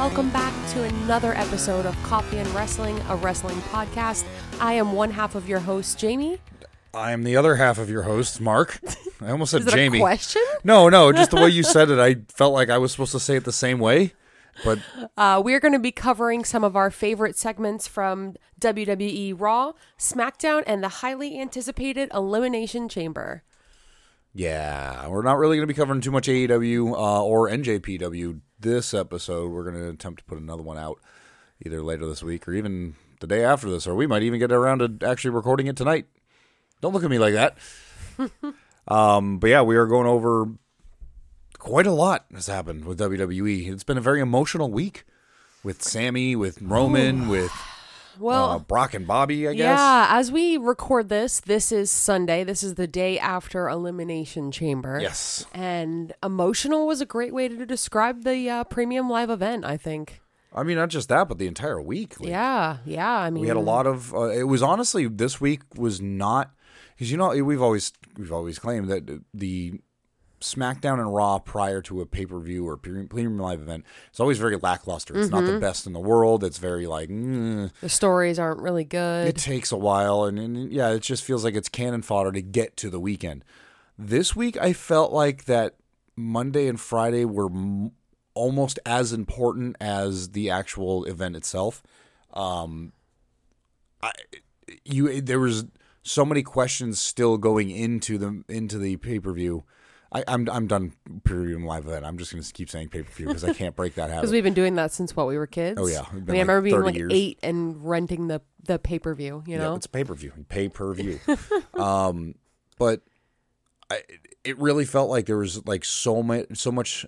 Hello, everyone, and welcome back to another episode of Coffee and Wrestling, a wrestling podcast. I am one half of your host, Jamie. I am the other half of your host, Mark. I almost said Is Jamie. a question? No, no, just the way you said it, I felt like I was supposed to say it the same way. But Uh, we're going to be covering some of our favorite segments from WWE Raw, SmackDown, and the highly anticipated Elimination Chamber. yeah, we're not really going to be covering too much AEW uh, or NJPW this episode. We're going to attempt to put another one out either later this week or even the day after this, or we might even get around to actually recording it tonight. Don't look at me like that. um, but yeah, we are going over quite a lot has happened with WWE. It's been a very emotional week with Sami, with Roman, with Well, uh, Brock and Bobby, I guess. yeah, as we record this, this is Sunday. This is the day after Elimination Chamber. Yes. And emotional was a great way to describe the uh, premium live event, I think. I mean, not just that, but the entire week. Like, Yeah, yeah. I mean, We had a lot of. Uh, it was honestly this week was not because you know we've always we've always claimed that the SmackDown and Raw prior to a pay per view or pre- premium live event is always very lackluster. It's not the Mm-hmm. best in the world. It's very like mm, The stories aren't really good. it takes a while, and, and yeah, it just feels like it's cannon fodder to get to the weekend. This week, I felt like that Monday and Friday were m- almost as important as the actual event itself. Um, I, you there was so many questions still going into the into the pay per view. I'm I'm done premium live event. I'm just going to keep saying pay per view because I can't break that habit. Because we've been doing that since what we were kids. Oh, yeah. I mean, been I remember being like years. eight and renting the the pay per view. You know, Yeah, it's pay per view, pay per view. um, but I, it really felt like there was like so much, so much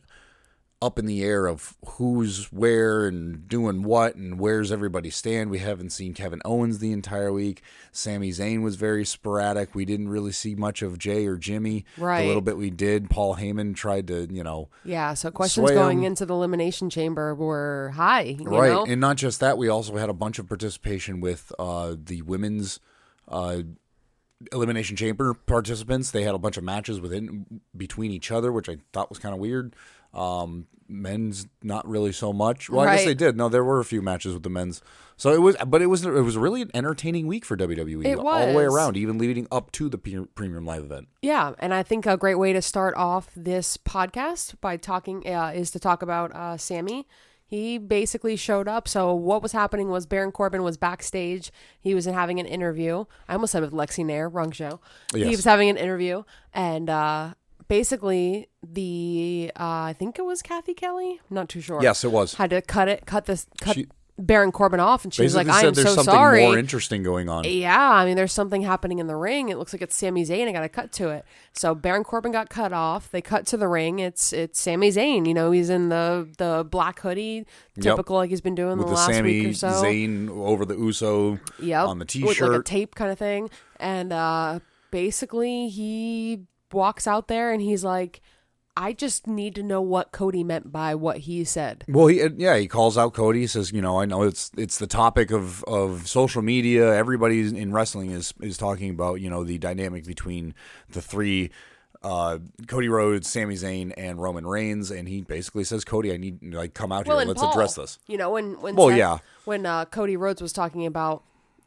up in the air of who's where and doing what and where's everybody stand. We haven't seen Kevin Owens the entire week. Sami Zayn was very sporadic. We didn't really see much of Jay or Jimmy. Right. The little bit we did, Paul Heyman tried to, you know, yeah. So questions going into the elimination chamber were high. You right. know? And not just that, we also had a bunch of participation with uh, the women's uh, elimination chamber participants. They had a bunch of matches within between each other, which I thought was kind of weird. Um, men's not really so much. Well, I guess they did. No, there were a few matches with the men's. So it was, but it was it was really an entertaining week for WWE It all the way around, even leading up to the premium live event. Yeah, and I think a great way to start off this podcast by talking uh, is to talk about uh, Sami. He basically showed up. So what was happening was Baron Corbin was backstage. He was having an interview. I almost said with Lexi Nair, wrong show. He was having an interview, and uh, basically the uh, I think it was Kathy Kelly. Not too sure. Yes, it was. had to cut it, cut this, cut She- Baron Corbin off, and she was Basically like, "I said am there's so something sorry." more interesting going on. Yeah, I mean, there's something happening in the ring. It looks like it's Sami Zayn. I got to cut to it. So Baron Corbin got cut off. They cut to the ring. It's it's Sami Zayn. You know, he's in the the black hoodie, typical like he's been doing with the the last week or so. Zayn over the Uso yep, on the with like a t-shirt. tape kind of thing. And uh, basically, he walks out there and he's like, "I just need to know what Cody meant by what he said." Well, he yeah, he calls out Cody. Says, you know, I know it's it's the topic of, of social media. Everybody in wrestling is is talking about you know the dynamic between the three, uh, Cody Rhodes, Sami Zayn, and Roman Reigns, and he basically says, Cody, I need like come out Well, here. and Let's Paul, address this. You know, when when Well, Seth- yeah. when uh, Cody Rhodes was talking about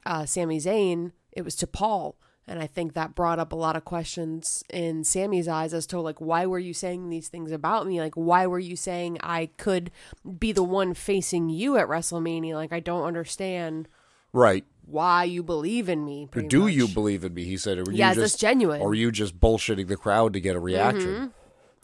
uh, Sami Zayn, it was to Paul, and I think that brought up a lot of questions in Sami's eyes as to like why were you saying these things about me? Like why were you saying I could be the one facing you at WrestleMania? Like I don't understand Right. why you believe in me. Do much. you believe in me? He said. Or Yeah, you just, genuine? Or you just bullshitting the crowd to get a reaction? Mm-hmm.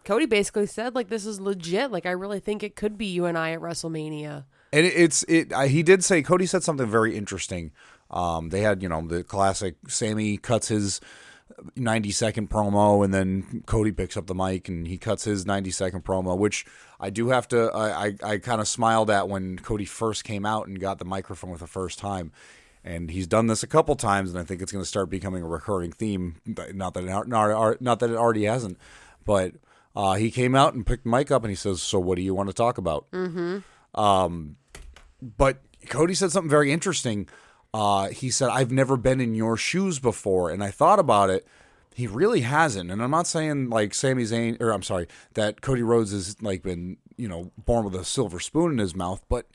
Cody basically said like this is legit. Like I really think it could be you and I at WrestleMania. And it's it. Uh, he did say Cody said something very interesting. Um, they had you know the classic. Sami cuts his ninety second promo, and then Cody picks up the mic and he cuts his ninety second promo, which I do have to. I I, I kind of smiled at when Cody first came out and got the microphone for the first time. And he's done this a couple times, and I think it's going to start becoming a recurring theme. Not that it, not, not that it already hasn't, but uh, he came out and picked the mic up, and he says, "So, what do you want to talk about?" but Cody said something very interesting. Uh, he said, "I've never been in your shoes before," and I thought about it. He really hasn't, and I'm not saying like Sami Zayn, or I'm sorry, that Cody Rhodes has like been you know born with a silver spoon in his mouth, but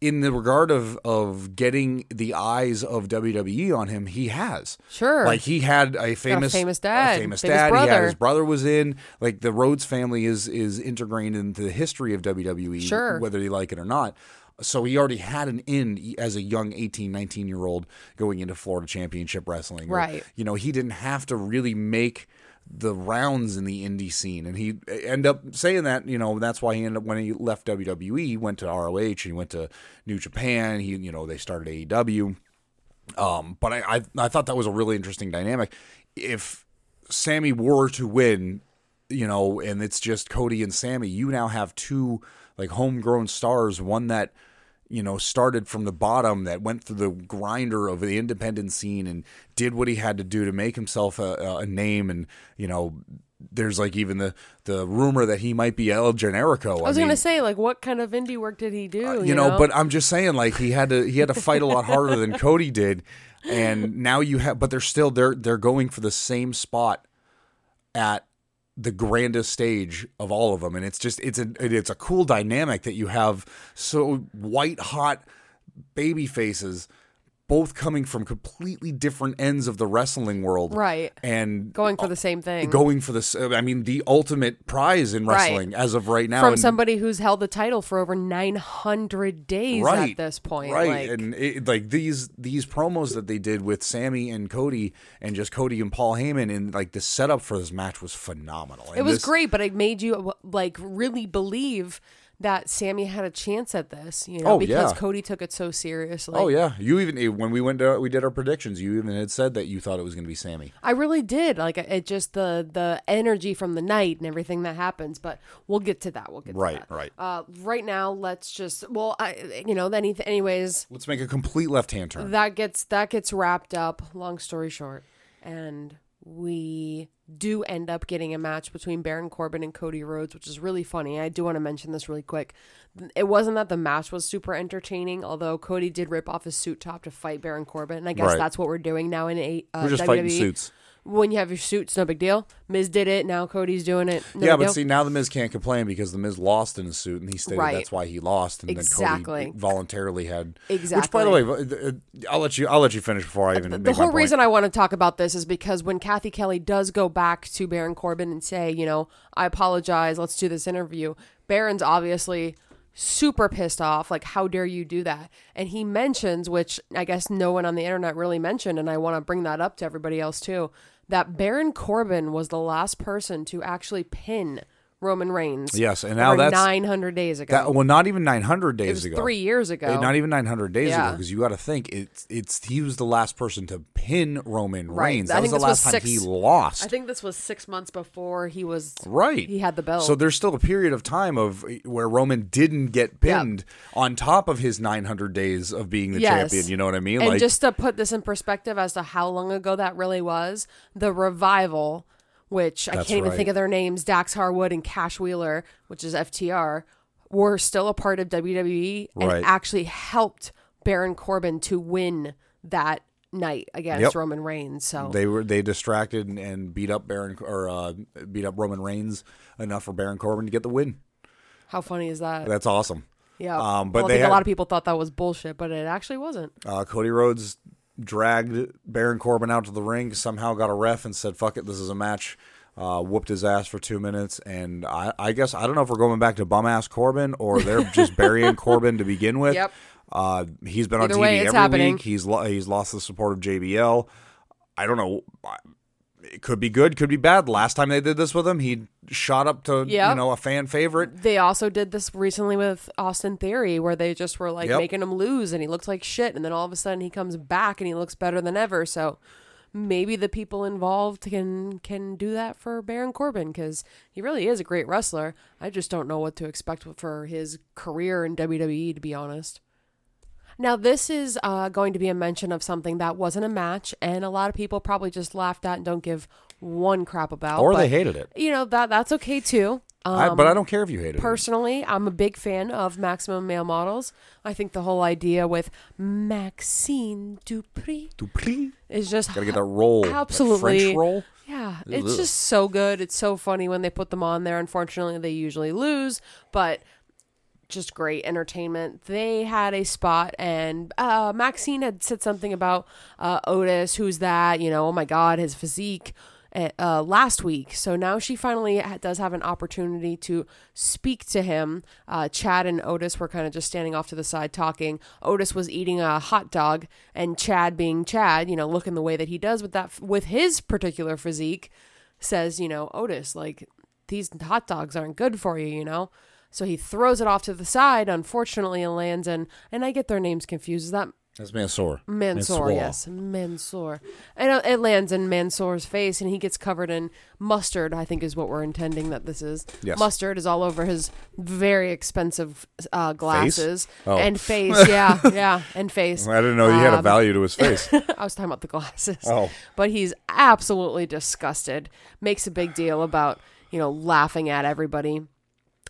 in the regard of of getting the eyes of WWE on him, he has. Sure. Like he had a famous famous dad, a famous, famous dad. He had his brother was in. Like the Rhodes family is is integrated into the history of WWE, Sure. whether you like it or not. So he already had an in as a young 18, 19 year old going into Florida Championship Wrestling. Or, Right. you know, he didn't have to really make the rounds in the indie scene, and he end up saying that. You know, that's why he ended up when he left WWE, he went to ROH, and he went to New Japan. He, you know, they started AEW. Um, but I, I I thought that was a really interesting dynamic. If Sami were to win, you know, and it's just Cody and Sami, you now have two like homegrown stars, one that you know started from the bottom that went through the grinder of the independent scene and did what he had to do to make himself a, a name and you know there's like even the the rumor that he might be El Generico. I was gonna say, like, what kind of indie work did he do? Uh, you, know, but I'm just saying, like he had to he had to fight a lot harder than Cody did, and now you have, but they're still they're they're going for the same spot at the grandest stage of all of them, and it's just it's a it's a cool dynamic that you have so white hot baby faces. Both coming from completely different ends of the wrestling world, Right. And going for the same thing going for this. I mean, the ultimate prize in Right. wrestling as of right now. from and- somebody who's held the title for over 900 days right at this point. right Like, and it, like these these promos that they did with sami and cody and just cody and paul heyman and like the setup for this match was phenomenal it was great, but it made you like really believe that Sami had a chance at this, you know, Oh, because yeah. Cody took it so seriously. oh yeah you even when we went to we did our predictions you even had said that you thought it was going to be sami I really did. Like it just the the energy from the night and everything that happens, but we'll get to that. We'll get to Right, right. Uh, right now, let's just well, I you know, any, anyways, let's make a complete left hand turn that gets that gets wrapped up. Long story short, and we do end up getting a match between Baron Corbin and Cody Rhodes, which is really funny. I do want to mention this really quick. It wasn't that the match was super entertaining, although Cody did rip off his suit top to fight Baron Corbin, and I guess Right. that's what we're doing now in a uh, we're just WWE. fighting suits When you have your suits, no big deal. Miz did it. Now Cody's doing it. No yeah but deal. see now the miz can't complain because the miz lost in his suit and he stated Right. that's why he lost and then cody voluntarily had exactly. which by the way uh, i'll let you i'll let you finish before i even the my whole reason I want to talk about this is because when Kathy Kelly does go back to Baron Corbin and say, you know, I apologize, let's do this interview, Baron's obviously super pissed off. Like, how dare you do that? And he mentions, which I guess no one on the internet really mentioned, and I want to bring that up to everybody else too, that Baron Corbin was the last person to actually pin Roman Reigns. Yes, and now that's- 900 days ago. That, well, not even 900 days ago. three years ago. Not even 900 days ago, because you got to think it's it's he was the last person to pin Roman Right. Reigns. That was the last was time he lost. I think this was six months before he was right. he had the belt. So there's still a period of time of eh, where Roman didn't get Yeah. pinned on top of his 900 days of being the Yes. champion. You know what I mean? And like just to put this in perspective as to how long ago that really was, the revival, which I can't even right. think of their names, Dax Harwood and Cash Wheeler, which is FTR, were still a part of WWE and Right. actually helped Baron Corbin to win that night against Yep. Roman Reigns. So they were they distracted and, and beat up Baron or uh, beat up Roman Reigns enough for Baron Corbin to get the win. how funny is that? That's awesome. yeah. um, but well, I think had- a lot of people thought that was bullshit, but it actually wasn't. Uh, Cody Rhodes dragged Baron Corbin out to the ring, somehow got a ref and said, fuck it, this is a match. Uh, whooped his ass for two minutes. And I, I guess, I don't know if we're going back to bum ass Corbin or they're just burying Corbin to begin with. Yep. Uh, he's been Either on TV way, every happening. week. He's, lo- he's lost the support of JBL. I don't know. It could be good, could be bad. Last time they did this with him, he shot up to, Yep. you know, a fan favorite. They also did this recently with Austin Theory, where they just were like Yep. making him lose, and he looked like shit, and then all of a sudden he comes back and he looks better than ever. So maybe the people involved can can do that for Baron Corbin because he really is a great wrestler. I just don't know what to expect for his career in WWE, to be honest. Now, this is uh, going to be a mention of something that wasn't a match, and a lot of people probably just laughed at and don't give one crap about. Or but, they hated it. You know that that's okay too. Um, I, but I don't care if you hated it. Personally, I'm a big fan of maximum male models. I think the whole idea with Maxxine Dupri Dupri. is just Gotta get that roll. that Absolutely. French roll. yeah, it's Ugh. just so good. It's so funny when they put them on there. Unfortunately, they usually lose, but just great entertainment. They had a spot, and uh, Maxxine had said something about uh, Otis, who's that? You know, oh my God, his physique. Uh, last week, so now she finally does have an opportunity to speak to him. Uh, Chad and Otis were kind of just standing off to the side talking. Otis was eating a hot dog, and Chad, being Chad, you know, looking the way that he does with that with his particular physique, says, you know, Otis, like these hot dogs aren't good for you, you know. So he throws it off to the side. Unfortunately, it lands in, and I get their names confused. Is that That's Mansoor. Mansoor? Yes, Mansoor. And uh, it lands in Mansoor's face, and he gets covered in mustard. I think is what we're intending that this is. Yes. Mustard is all over his very expensive uh, glasses Oh. and face. Yeah, yeah, and face. I didn't know he had a Um, value to his face. I was talking about the glasses. Oh. But he's absolutely disgusted. Makes a big deal about, you know, laughing at everybody,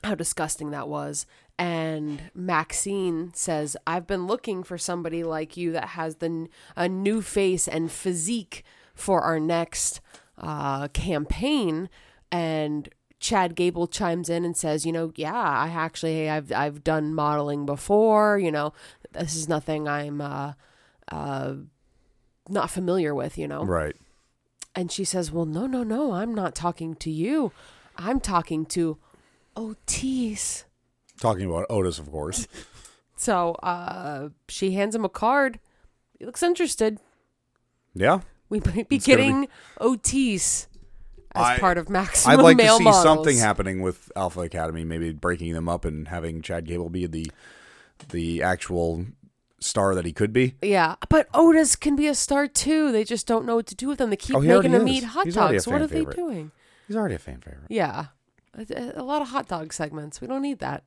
how disgusting that was. And Maxxine says, I've been looking for somebody like you that has the a new face and physique for our next uh, campaign. And Chad Gable chimes in and says, you know, yeah, I actually I've I've done modeling before. You know, this is nothing I'm uh, uh, not familiar with. You know, right. and she says, Well, no, no, no, I'm not talking to you. I'm talking to Otis. Talking about Otis, of course. So uh, she hands him a card. He looks interested. Yeah. We might be It's gonna be- getting Otis as I- part of maximum I'd like to see models. something happening with Alpha Academy, maybe breaking them up and having Chad Gable be the the actual star that he could be. Yeah, but Otis can be a star too. They just don't know what to do with him. They keep Oh, making him is. eat hot He's dogs. What are they doing? He's already a fan favorite. Yeah, a, a lot of hot dog segments. We don't need that.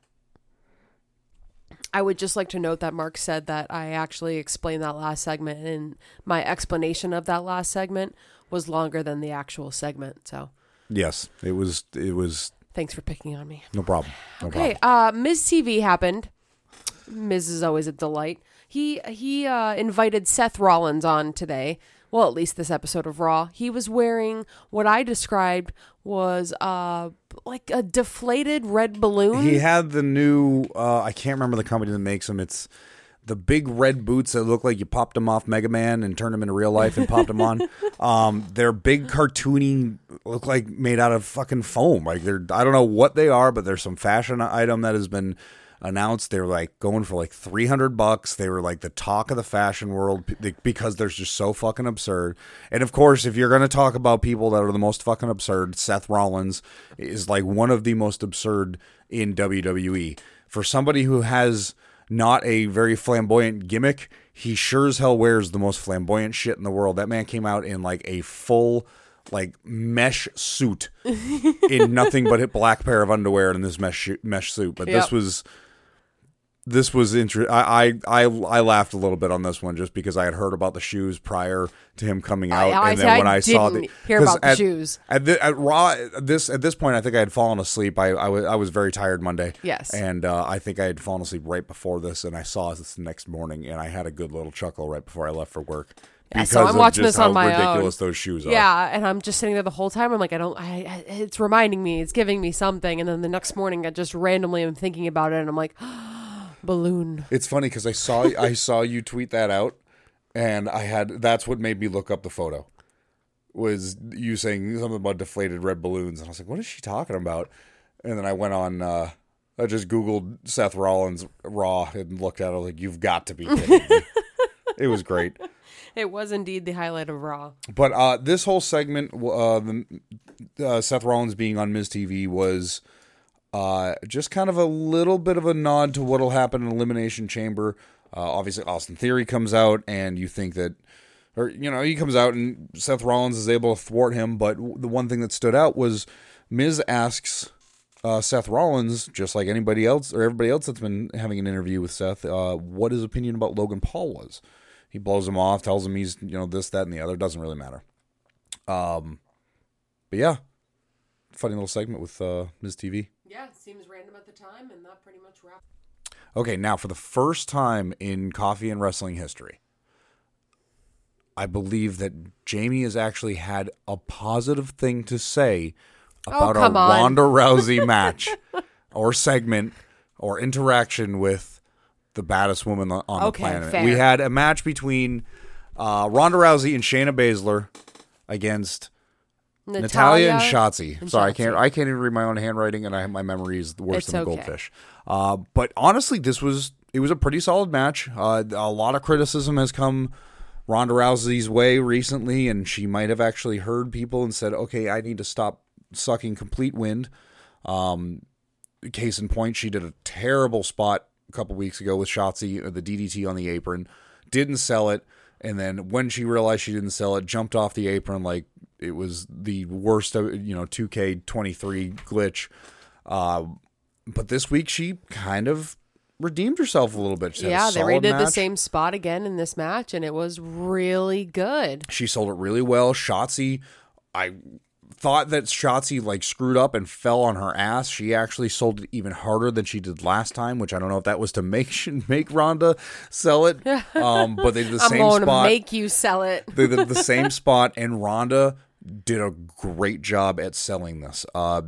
I would just like to note that Mark said that I actually explained that last segment, and my explanation of that last segment was longer than the actual segment. So Yes, it was. It was thanks for picking on me. no problem. No Okay, problem. uh, Miz TV happened. Miz is always a delight. He he uh, invited Seth Rollins on today. Well, at least this episode of Raw. He was wearing what I described was uh like a deflated red balloon. He had the new. Uh, I can't remember the company that makes them. It's the big red boots that look like you popped them off Mega Man and turned them into real life and popped them on. Um, they're big cartoony, look like made out of fucking foam. Like they're. I don't know what they are, but there's some fashion item that has been announced. They're like going for like 300 bucks. They were like the talk of the fashion world because they're just so fucking absurd. And of course, if you're going to talk about people that are the most fucking absurd, Seth Rollins is like one of the most absurd in WWE. For somebody who has not a very flamboyant gimmick, he sure as hell wears the most flamboyant shit in the world. That man came out in like a full like mesh suit in nothing but a black pair of underwear and this mesh mesh suit. But this was this was interesting. I, I I I laughed a little bit on this one just because I had heard about the shoes prior to him coming out, I- and I- then when I I saw the hear about the at, shoes. at, the, at Raw at this at this point, I think I had fallen asleep. I I was I was very tired Monday. Yes. and uh, I think I had fallen asleep right before this, and I saw this the next morning, and I had a good little chuckle right before I left for work. Yeah, so I'm watching this on my ridiculous own. those shoes are. Yeah, and I'm just sitting there the whole time. I'm like, I don't. I, I it's reminding me. It's giving me something. And then the next morning, I just randomly am thinking about it, and I'm like, balloon. It's funny because I saw I saw you tweet that out, and I had that's what made me look up the photo. Was you saying something about deflated red balloons? And I was like, "What is she talking about?" And then I went on. Uh, I just googled Seth Rollins Raw and looked at it like, "You've got to be kidding me!" it was great. It was indeed the highlight of Raw. But uh, this whole segment, uh, the, uh, Seth Rollins being on Miz TV was uh, just kind of a little bit of a nod to what'll happen in Elimination Chamber. Uh, obviously, Austin Theory comes out, and you think that, or you know, he comes out, and Seth Rollins is able to thwart him. But the one thing that stood out was Miz asks uh, Seth Rollins, just like anybody else or everybody else that's been having an interview with Seth, uh, what his opinion about Logan Paul was. He blows him off, tells him he's you know this, that, and the other. Doesn't really matter. Um, but yeah, funny little segment with uh, Miz TV. Yeah, it seems random at the time, and that pretty much wraps. Okay, now for the first time in coffee and wrestling history, I believe that Jamie has actually had a positive thing to say about a come on. Ronda Rousey match or segment or interaction with the baddest woman on the Okay, planet. fair. We had a match between uh, Ronda Rousey and Shayna Baszler against Natalya, and Shotzi. Sorry, I can't. I can't even read my own handwriting, and I my memory is worse It's than a goldfish. Uh, but honestly, this was it was a pretty solid match. Uh, a lot of criticism has come Ronda Rousey's way recently, and she might have actually heard people and said, "Okay, I need to stop sucking complete wind." Um, case in point, she did a terrible spot a couple weeks ago with Shotzi, uh, the DDT on the apron, didn't sell it, and then when she realized she didn't sell it, jumped off the apron like it was the worst, of, you know, 2K23 glitch. Uh, but this week she kind of redeemed herself a little bit. She Yeah, they redid the same spot again in this match, and it was really good. She sold it really well. Shotzi, I thought that Shotzi like screwed up and fell on her ass. She actually sold it even harder than she did last time, which I don't know if that was to make make Ronda sell it. Um, but they did the I'm same spot. make you sell it. they did the same spot, and Ronda did a great job at selling this. Uh,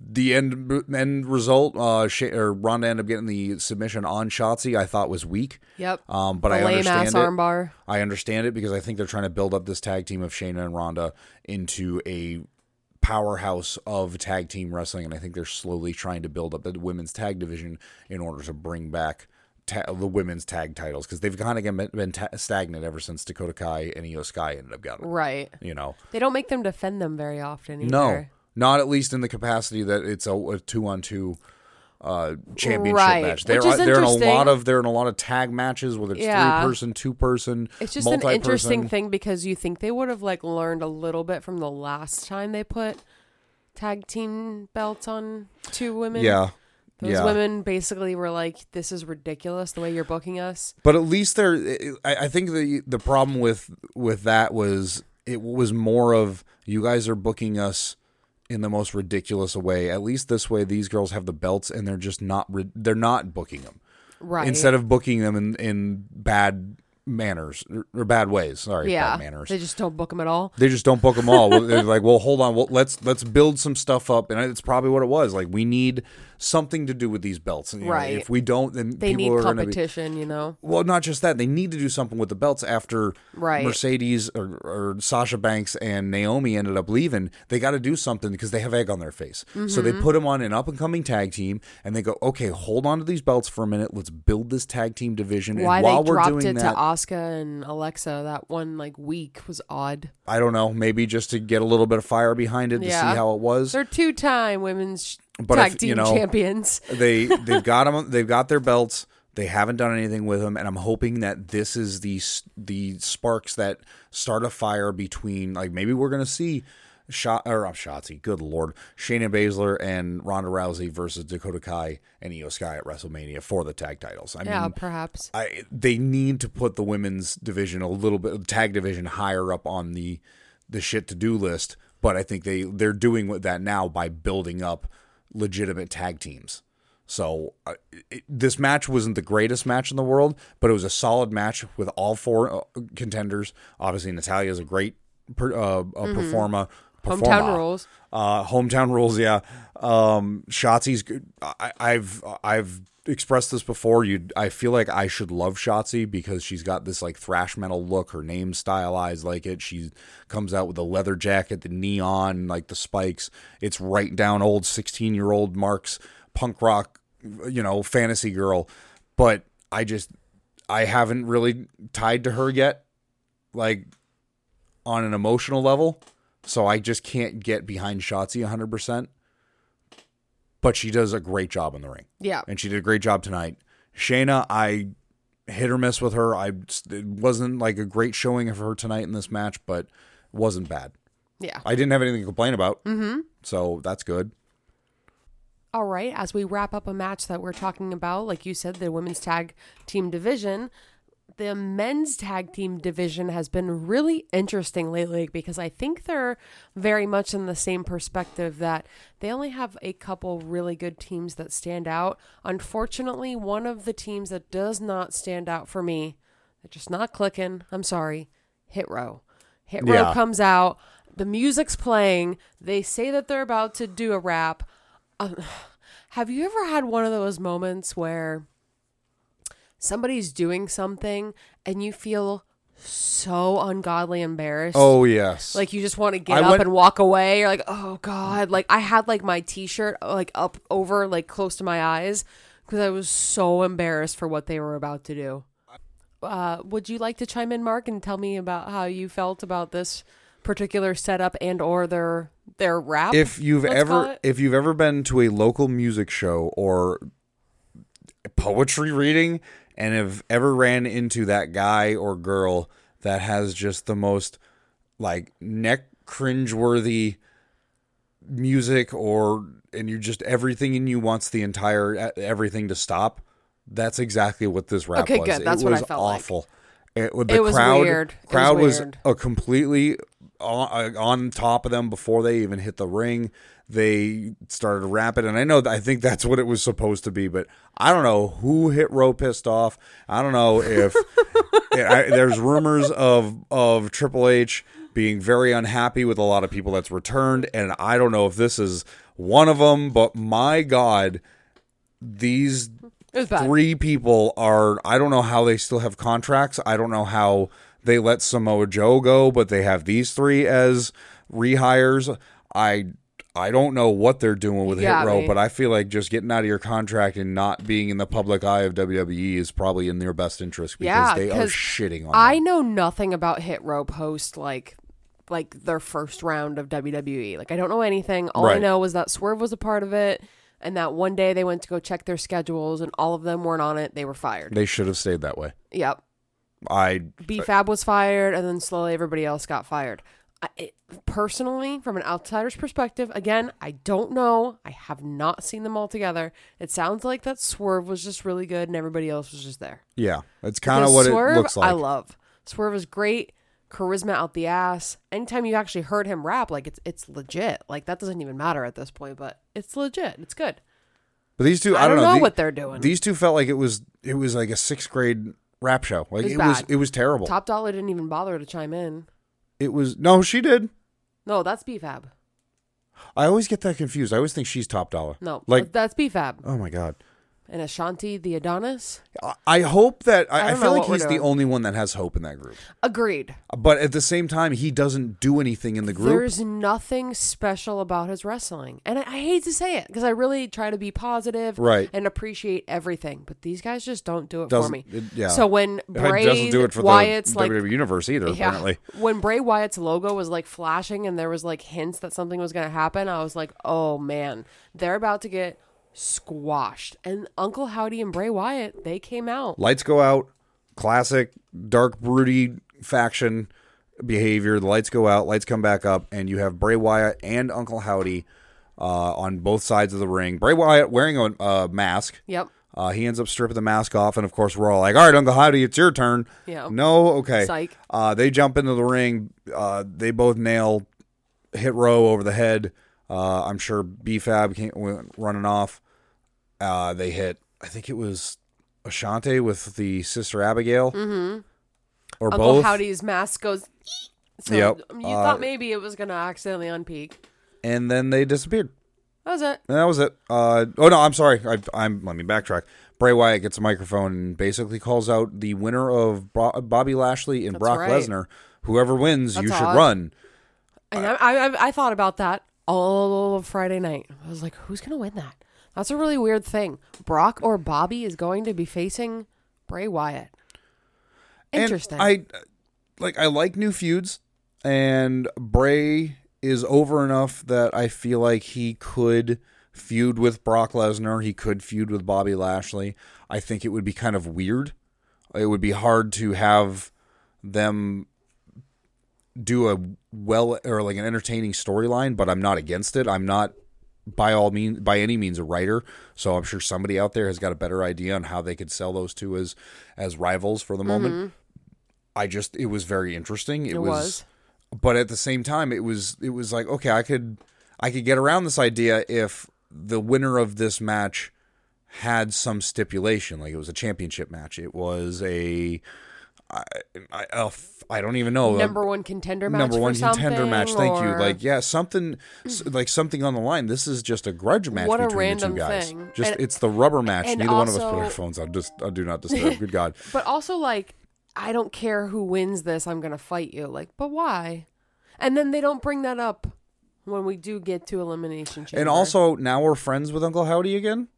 the end end result, uh, Sha- or Ronda ended up getting the submission on Shotzi. I thought was weak. Yep. Um, but the I lame understand ass it. armbar. I understand it because I think they're trying to build up this tag team of Shayna and Ronda into a powerhouse of tag team wrestling, and I think they're slowly trying to build up the women's tag division in order to bring back ta- the women's tag titles because they've kind of been, been ta- stagnant ever since Dakota Kai and IYO SKY ended up getting. them, Right. You know, They don't make them defend them very often either. no, not at least in the capacity that it's a, a two on two. Uh, championship Right, match. They're they're in a lot of they're in a lot of tag matches, whether it's Yeah. three person, two person, It's just an multi-person. interesting thing because you think they would have like learned a little bit from the last time they put tag team belts on two women. Yeah, Those yeah. women basically were like, "This is ridiculous the way you're booking us." But at least there, I, I think the the problem with with that was it was more of you guys are booking us in the most ridiculous way. At least this way, these girls have the belts and they're just not they're not booking them Right. instead of booking them in in bad manners or, bad ways. Sorry, yeah, bad manners. they just don't book them at all. They just don't book them all. They're like, well, hold on, well, let's let's build some stuff up, and it's probably what it was. Like, we need something to do with these belts. And, you know, Right. if we don't, then They people need are going to be competition, you know. well, not just that. They need to do something with the belts after Right. Mercedes or, or Sasha Banks and Naomi ended up leaving. They got to do something because they have egg on their face. So Mm-hmm. they put them on an up and coming tag team, and they go, okay, hold on to these belts for a minute. Let's build this tag team division. Why and while they we're dropped doing it that, to Asuka and Alexa that one like week was odd. I don't know, maybe just to get a little bit of fire behind it to Yeah. see how it was. They're two-time women's But tag if, team you know, champions. they they've got them. They've got their belts. They haven't done anything with them, and I'm hoping that this is the the sparks that start a fire between. Like maybe we're gonna see shot or uh, Shotzi. Good lord, Shayna Baszler and Ronda Rousey versus Dakota Kai and IYO SKY at WrestleMania for the tag titles. I Yeah, mean, perhaps. I they need to put the women's division a little bit the tag division higher up on the the shit to do list. But I think they they're doing with that now by building up legitimate tag teams. So uh, it, this match wasn't the greatest match in the world, but it was a solid match with all four uh, contenders. Obviously, Natalya is a great per, uh, uh, performer. Hometown rules. Uh, hometown rules, yeah. Um, Shotzi's good. I, I've I've expressed this before. You, I feel like I should love Shotzi because she's got this like thrash metal look. Her name stylized like it. She comes out with a leather jacket, the neon, like the spikes. It's right down old sixteen year old Mark's punk rock, you know, fantasy girl. But I just I haven't really tied to her yet, like on an emotional level. So I just can't get behind Shotzi 100%. But she does a great job in the ring. Yeah. And she did a great job tonight. Shayna, I hit or miss with her. I it wasn't like a great showing of her tonight in this match, but it wasn't bad. Yeah. I didn't have anything to complain about. Mm-hmm. So that's good. All right, as we wrap up a match that we're talking about, like you said, the women's tag team division, the men's tag team division has been really interesting lately because I think they're very much in the same perspective that they only have a couple really good teams that stand out. Unfortunately, one of the teams that does not stand out for me, they're just not clicking. I'm sorry, Hit Row. Hit Row Yeah. comes out, the music's playing, they say that they're about to do a rap. Um, Have you ever had one of those moments where somebody's doing something and you feel so ungodly embarrassed? Oh yes. Like you just want to get I up went- and walk away. You're like, oh god. Like I had like my t-shirt like up over like close to my eyes because I was so embarrassed for what they were about to do. Uh, would you like to chime in, Mark, and tell me about how you felt about this particular setup and or their their rap? if you've ever if you've ever been to a local music show or poetry reading and have ever ran into that guy or girl that has just the most like neck cringeworthy music or and you just everything in you wants the entire everything to stop that's exactly what this rap Okay, was good. That's it what I was felt like. awful it, the It was crowd weird. It was crowd was, weird. a completely on, uh, on top of them before they even hit the ring. They started rapping, and I know I think that's what it was supposed to be, but I don't know who hit row pissed off. I don't know if I, there's rumors of of Triple H being very unhappy with a lot of people that's returned, and I don't know if this is one of them. But my God, these it three people are I don't know how they still have contracts. I don't know how they let Samoa Joe go, but they have these three as rehires. I I don't know what they're doing with Yeah, Hit Row, but I feel like just getting out of your contract and not being in the public eye of WWE is probably in their best interest because Yeah, they are shitting on I them. know nothing about Hit Row post like like their first round of WWE. Like I don't know anything. All I know is that Swerve was a part of it and that one day they went to go check their schedules and all of them weren't on it. They were fired. They should have stayed that way. yep. I BFAB was fired and then slowly everybody else got fired. I, it, personally, from an outsider's perspective, again, I don't know. I have not seen them all together. It sounds like that Swerve was just really good and everybody else was just there. yeah, it's kind of what Swerve, it looks like. I love Swerve is great, charisma out the ass. Anytime you actually heard him rap, like it's it's legit. Like that doesn't even matter at this point, but it's legit. It's good. but these two, I, I, don't know, the- what they're doing. These two felt like it was it was like a sixth grade rap show. Like was it was it was terrible. Top Dollar didn't even bother to chime in. It was no, she did. No, that's BFAB. I always get that confused. I always think she's top dollar. No, Like- that's BFAB. Oh my god. And Ashante the Adonis. I- hope that I, I I, feel like he's the only one that has hope in that group. Agreed. But at the same time, he doesn't do anything in the group. There's nothing special about his wrestling. And I, I hate to say it because I really try to be positive Right. and appreciate everything. But these guys just don't do it Doesn't- for me. it- yeah. So when It Bray doesn't do it for Wyatt's the like WWE universe either. Apparently, when Bray Wyatt's logo was like flashing and there was like hints that something was going to happen, I was like, "Oh man, they're about to get squashed." And Uncle Howdy and Bray Wyatt, they came out. lights go out. Classic dark broody faction behavior. The lights go out. Lights come back up, and you have Bray Wyatt and Uncle Howdy uh, on both sides of the ring. Bray Wyatt wearing a uh, mask. Yep. Uh, he ends up stripping the mask off, and of course, we're all like, "All right, Uncle Howdy, it's your turn." Yeah. No, okay. Psych. Uh, they jump into the ring. Uh, they both nail hit row over the head. Uh, I'm sure BFAB came, went running off. Uh, they hit. I think it was Ashante with the sister Abigail, mm-hmm. or Uncle both. Howdy's mask goes. So Yep. you Uh, thought maybe it was going to accidentally unpeak. and then they disappeared. That was it. And that was it. Uh, oh no, I'm sorry. I, I'm let me backtrack. Bray Wyatt gets a microphone and basically calls out the winner of Bobby Lashley and That's Brock right. Lesnar. Whoever wins, you should odd. run. And I, I, I- I thought about that all of Friday night. I was like, who's going to win that? That's a really weird thing. Brock or Bobby is going to be facing Bray Wyatt. And Interesting. I like I like new feuds, and Bray is over enough that I feel like he could feud with Brock Lesnar. He could feud with Bobby Lashley. I think it would be kind of weird. It would be hard to have them do a well or like an entertaining storyline, but I'm not against it. I'm not by all means by any means a writer, so I'm sure somebody out there has got a better idea on how they could sell those two as as rivals for the moment. Mm-hmm. I just it was very interesting. It, It was, was. but at the same time it was it was like okay, I could I could get around this idea if the winner of this match had some stipulation like it was a championship match. It was a I I, uh, f- I don't even know. Number one contender match. number one contender match. Thank you. Like yeah, something s- like something on the line. This is just a grudge match What between the two guys. thing. Just And- it's the rubber match. Neither one of us put our phones on. Just uh, do not disturb. Good God. But also, like, I don't care who wins this. I'm gonna fight you. Like, but why? And then they don't bring that up when we do get to elimination chamber. And also now we're friends with Uncle Howdy again.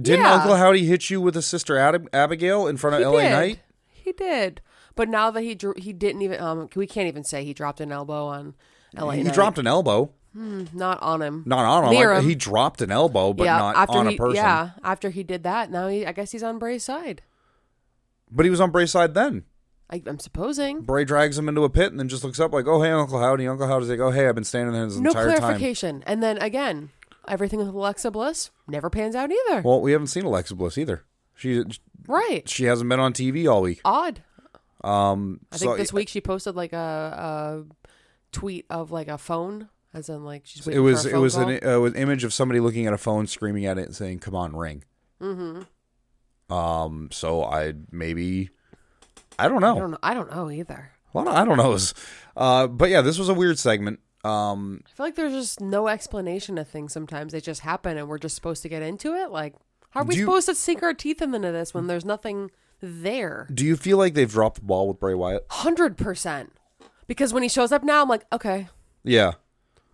Didn't Yeah. Uncle Howdy hit you with a sister Ab- Abigail in front of he L.A. did. Knight? He did. But now that he drew, he didn't even. Um, we can't even say he dropped an elbow on LA. He Knight. dropped an elbow, not on him. not on him. Near him. He dropped an elbow, but yeah, not after on he, a person. Yeah, after he did that, now he, I guess he's on Bray's side. But he was on Bray's side then. I, I'm supposing. Bray drags him into a pit and then just looks up like, "Oh, hey, Uncle Howdy." Uncle Howdy's like, "Oh, hey, I've been standing there this No entire time." No clarification. And then again, everything with Alexa Bliss never pans out either. Well, we haven't seen Alexa Bliss either. She right. she hasn't been on TV all week. Odd. Um, I think this week she posted like a, a tweet of like a phone, as in like she's it was for a it was call. an uh, was an image of somebody looking at a phone, screaming at it, and saying, "Come on, ring." Mm-hmm. Um. So I maybe I don't know. I don't know. I don't know either. Well, I don't know. Uh, but yeah, this was a weird segment. Um, I feel like there's just no explanation of things. Sometimes they just happen, and we're just supposed to get into it. Like, how are we Do you- supposed to sink our teeth into this when there's nothing there? do you feel like they've dropped the ball with Bray Wyatt? Hundred percent. Because when he shows up now, I'm like, okay. Yeah.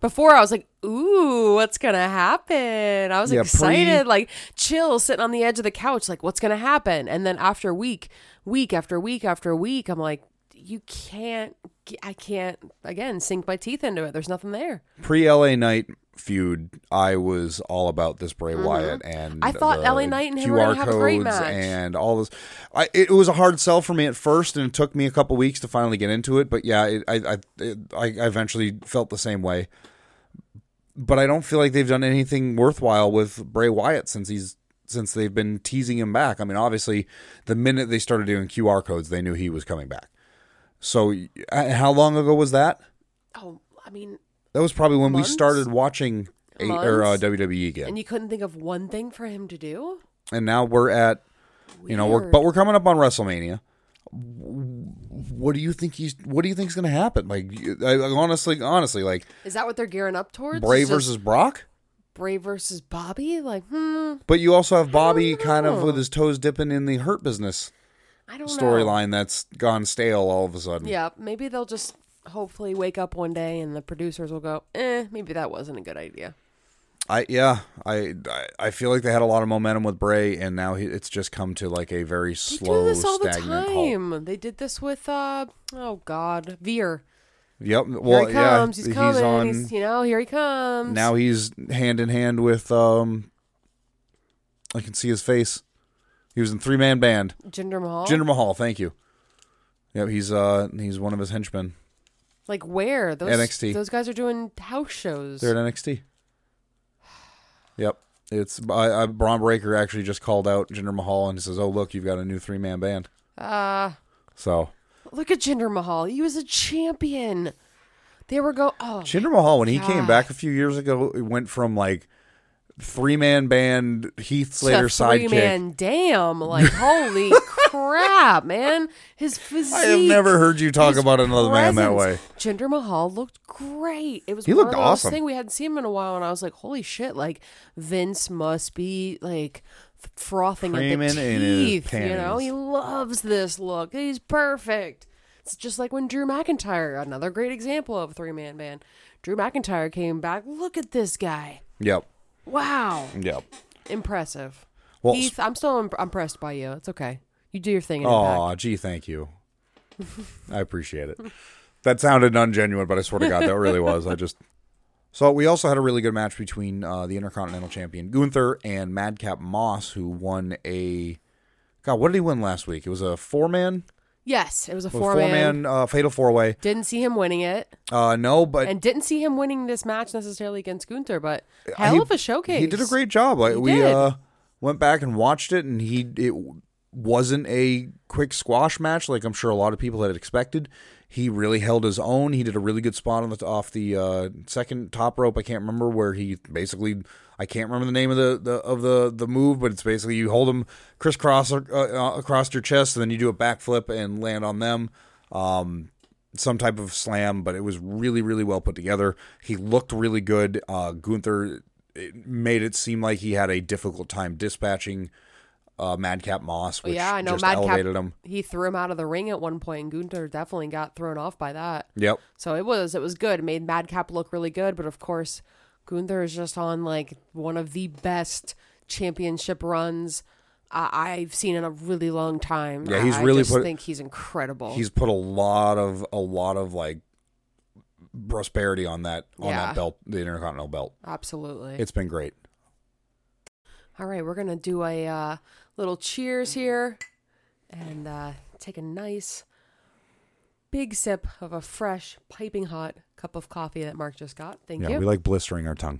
Before I was like, ooh, what's gonna happen? I was Yeah, excited, pre- like chill, sitting on the edge of the couch, like what's gonna happen? And then after week, week after week after week, I'm like, you can't, I can't again sink my teeth into it. There's nothing there. Pre LA Knight feud, I was all about this Bray Wyatt and Mm-hmm. I thought the LA Knight and him were QR gonna have a great codes match. and all this. I, it was a hard sell for me at first, and it took me a couple weeks to finally get into it. But yeah, it, I I it, I eventually felt the same way. But I don't feel like they've done anything worthwhile with Bray Wyatt since he's since they've been teasing him back. I mean, obviously, the minute they started doing QR codes, they knew he was coming back. So, uh, how long ago was that? Oh, I mean, That was probably when Months? we started watching a, or uh, WWE again, and you couldn't think of one thing for him to do. And now we're at you know we're but we're coming up on WrestleMania. What do you think he's? What do you think's going to happen? Like, I, I honestly, honestly, like Is that what they're gearing up towards? Bray versus Brock. Bray versus Bobby? Like, hmm, But you also have Bobby kind of with his toes dipping in the Hurt Business I don't know. storyline that's gone stale all of a sudden. Yeah, maybe they'll just hopefully wake up one day and the producers will go, eh, maybe that wasn't a good idea. I yeah, I, I feel like they had a lot of momentum with Bray, and now he, it's just come to like a very They slow, do this all the stagnant time. They did this with, uh, oh God, Veer. Yep. Here Well, he comes. yeah, he's coming. on. He's, you know, here he comes. now he's hand in hand with um. I can see his face. He was in three man band. Jinder Mahal. Jinder Mahal, thank you. Yep, he's uh he's one of his henchmen. Like where? Those, NXT. Those guys are doing house shows. They're at NXT. Yep. It's I, I, Bron Breakker actually just called out Jinder Mahal and he says, "Oh look, you've got a new three man band." uh, So look at Jinder Mahal. He was a champion. They were go. Oh, Jinder Mahal, when he came back a few years ago, it went from like three man band Heath Slater sidekick. Three man damn like holy crap man his physique I have never heard you talk about another man that way. presence. Jinder Mahal looked great it was He looked awesome. thing we hadn't seen him in a while and I was like holy shit like Vince must be like frothing at Creaming the in his teeth you know he loves this look he's perfect it's just like when Drew McIntyre another great example of a three man band Drew McIntyre came back look at this guy Yep. wow Yep. impressive Well, Heath, I'm still imp- impressed by you. It's okay. You do your thing. Oh, gee, thank you. I appreciate it. That sounded ungenuine, but I swear to God, that really was. I just. So we also had a really good match between uh, the Intercontinental Champion Gunther and Madcap Moss, who won a. God, what did he win last week? It was a four man, Yes, it was a four four man uh, fatal four way. Didn't see him winning it, Uh, no, but and didn't see him winning this match necessarily against Gunther. But hell he- of a showcase. He did a great job. Like, we uh, went back and watched it, and he it wasn't a quick squash match like I'm sure a lot of people had expected. He really held his own. He did a really good spot on the off the uh, second top rope. I can't remember where he basically. I can't remember the name of the, the of the the move, but it's basically you hold them crisscross uh, uh, across your chest, and then you do a backflip and land on them. Um, some type of slam, but it was really, really well put together. He looked really good. Uh, Gunther made it seem like he had a difficult time dispatching uh, Madcap Moss, which yeah, I know just Madcap. elevated him. He threw him out of the ring at one point, and Gunther definitely got thrown off by that. Yep. So it was it was good. It made Madcap look really good, but of course, Gunther is just on like one of the best championship runs I I've seen in a really long time. Yeah, he's I really just put- think he's incredible. He's put a lot of a lot of like prosperity on that on Yeah. that belt, the Intercontinental belt. Absolutely. It's been great. All right, we're gonna do a uh, little cheers here, and uh, take a nice big sip of a fresh, piping hot cup of coffee that Mark just got. Thank Yeah, you. Yeah, we like blistering our tongue.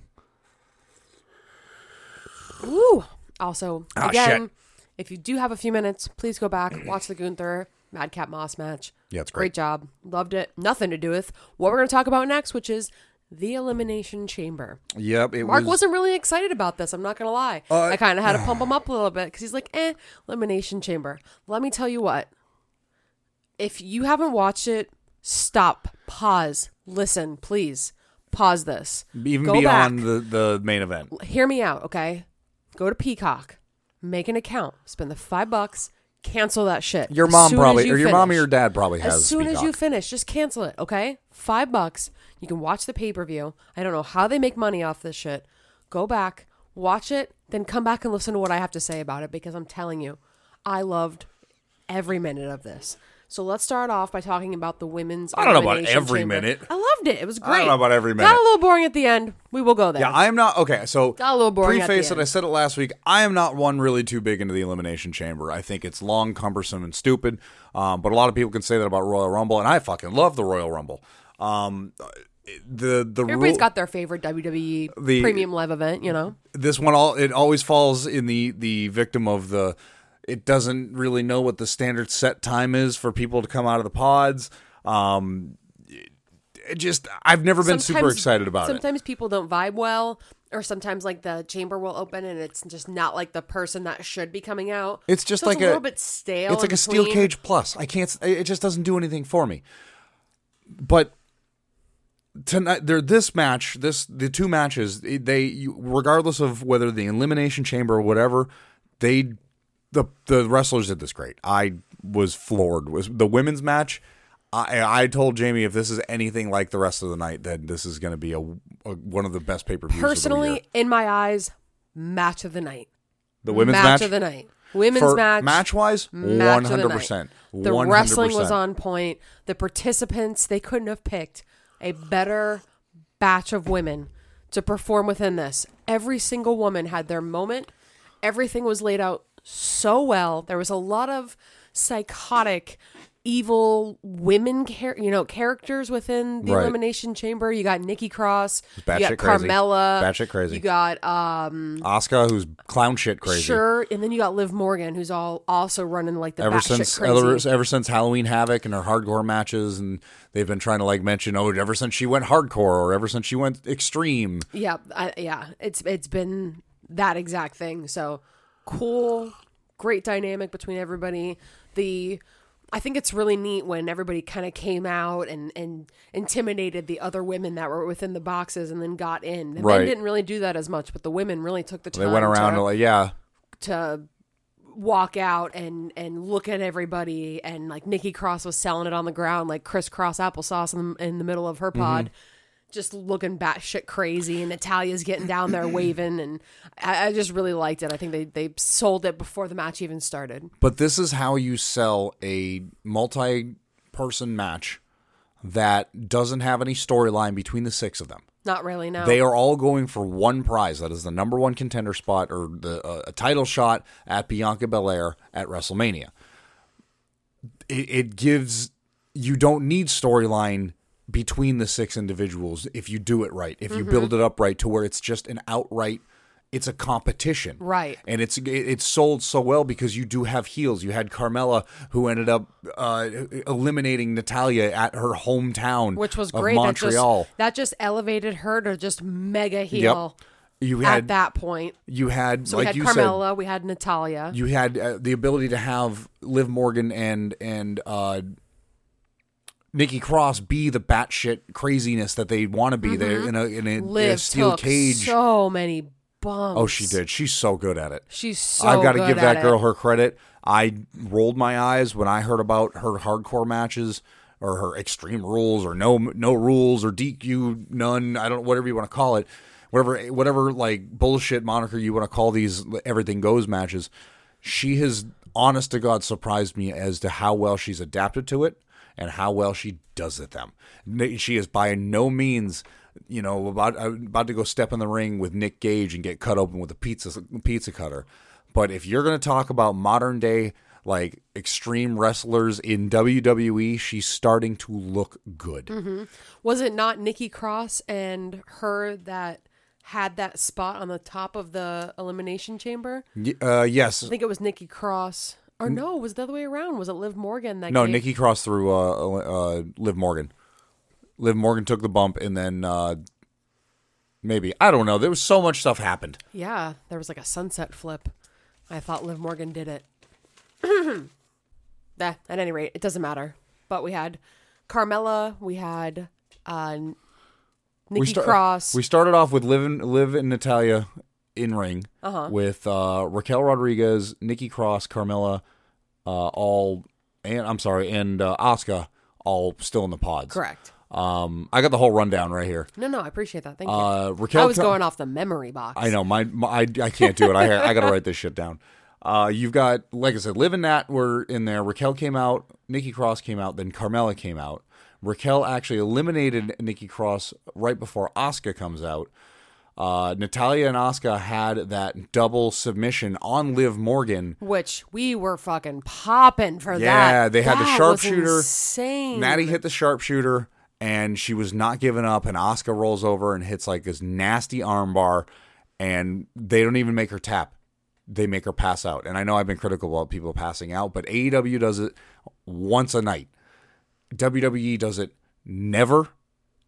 Woo! Also, Ah, again, shit. if you do have a few minutes, please go back, watch the Gunther Madcap Moss match. Yeah, it's Great great. job. Loved it. Nothing to do with what we're going to talk about next, which is the Elimination Chamber. Yep, it Mark was. wasn't really excited about this. I'm not going to lie. Uh, I kind of had to pump him up a little bit because he's like, eh, Elimination Chamber. Let me tell you what. If you haven't watched it, stop, pause, listen, please. Pause this. even go beyond back. the the main event. Hear me out, okay? Go to Peacock, make an account, spend the five bucks, cancel that shit. Your mom probably, you or your mom or your dad probably has. As soon as you finish, just cancel it, okay? Five bucks. You can watch the pay per view. I don't know how they make money off this shit. Go back, watch it, then come back and listen to what I have to say about it because I'm telling you, I loved every minute of this. So let's start off by talking about the women's. I don't know about every chamber. minute. I loved it. It was great. I don't know about every minute. Got a little boring at the end. We will go there. Yeah, I am not okay. So Got a little boring at the Preface it. I said it last week. I am not one really too big into the elimination chamber. I think it's long, cumbersome, and stupid. Um, but a lot of people can say that about Royal Rumble, and I fucking love the Royal Rumble. Um, the the Everybody's rule, got their favorite WWE The- premium live event, you know. this one all it always falls in the the victim of the it doesn't really know what the standard set time is for people to come out of the pods um it, just i've never been super excited about it Sometimes people don't vibe well, or sometimes like the chamber will open and it's just not like the person that should be coming out. It's just So like it's a a- little bit stale. it's like a steel cage plus i can't it just doesn't do anything for me but tonight there this match this the two matches they regardless of whether the elimination chamber or whatever they the the wrestlers did this great i was floored was the women's match I, I told Jamie if this is anything like the rest of the night, then this is going to be a, a one of the best pay per views. Personally, in my eyes, match of the night. the women's match, match, of the night. Women's for match. match wise, match one of the hundred night. percent. The wrestling was on point. The participants, they couldn't have picked a better batch of women to perform within this. Every single woman had their moment. Everything was laid out so well. There was a lot of psychotic evil women char- you know characters within the Right. elimination chamber you got Nikki Cross you got crazy. Carmella Batshit crazy. you got um Asuka, who's clown shit crazy. Sure, and then you got Liv Morgan, who's all also running like the ever since crazy. ever, ever since Halloween Havoc and her hardcore matches, and they've been trying to like mention, oh, ever since she went hardcore or ever since she went extreme. Yeah, I, yeah, it's it's been that exact thing. So cool, great dynamic between everybody. The I think it's really neat when everybody kind of came out and and intimidated the other women that were within the boxes and then got in. The Right. men didn't really do that as much, but the women really took the time. They went around to, like, yeah, to walk out and and look at everybody and like Nikki Cross was selling it on the ground like crisscross applesauce in the, in the middle of her mm-hmm. pod just looking batshit crazy and Natalya's getting down there waving and I, I just really liked it I think they they sold it before the match even started But this is how you sell a multi person match that doesn't have any storyline between the six of them. not really no They are all going for one prize. That is the number one contender spot or the uh, a title shot at Bianca Belair at WrestleMania. It, it gives you don't need storyline between the six individuals if you do it right. If you build it up right to where it's just an outright it's a competition, Right. And it's it's sold so well because you do have heels. You had Carmella who ended up uh, eliminating Natalya at her hometown, which was of great. Montreal. That just, that just elevated her to just mega heel Yep. You at had that point. you had So like we had you Carmella, we had Natalya. you had uh, the ability to have Liv Morgan and and uh, Nikki Cross be the batshit craziness that they want to be. They're mm-hmm. in a in a, in a steel cage. so many bumps. oh, she did. She's so good at it. She's so. I've got to give at that it. girl her credit. I rolled my eyes when I heard about her hardcore matches or her extreme rules or no no rules or DQ none. I don't whatever you want to call it. Whatever whatever like bullshit moniker you want to call these everything goes matches. She has honest to God surprised me as to how well she's adapted to it and how well she does at them. She is by no means you know about about to go step in the ring with Nick Gage and get cut open with a pizza pizza cutter. But if you're going to talk about modern day like extreme wrestlers in WWE, she's starting to look good. Was it not Nikki Cross and her that had that spot on the top of the elimination chamber? Y- Uh, yes. I think it was Nikki Cross. Or no, it was the other way around. Was it Liv Morgan that No, gave- Nikki Cross through uh, uh, Liv Morgan. Liv Morgan took the bump, and then uh, maybe I don't know. There was so much stuff happened. Yeah, there was like a sunset flip. I thought Liv Morgan did it. Nah, at any rate, it doesn't matter. But we had Carmella, we had uh, Nikki sta- Cross. We started off with Liv and, Liv and Natalya in ring Uh-huh. with uh, Raquel Rodriguez, Nikki Cross, Carmella, uh, all and I'm sorry, and uh, Asuka all still in the pods. Correct. Um, I got the whole rundown right here. No, no, I appreciate that. Thank you. Uh, Raquel I was co- going off the memory box. I know my, my I, I can't do it. I I got to write this shit down. Uh, you've got like I said, Liv and Nat were in there. Raquel came out. Nikki Cross came out. Then Carmella came out. Raquel actually eliminated Nikki Cross right before Asuka comes out. Uh, Natalya and Asuka had that double submission on Liv Morgan. Which we were fucking popping for that. Yeah, they had the That was sharpshooter. Insane. Natty hit the sharpshooter, and she was not giving up. And Asuka rolls over and hits like this nasty armbar, and they don't even make her tap. They make her pass out. And I know I've been critical about people passing out, but AEW does it once a night. WWE does it never.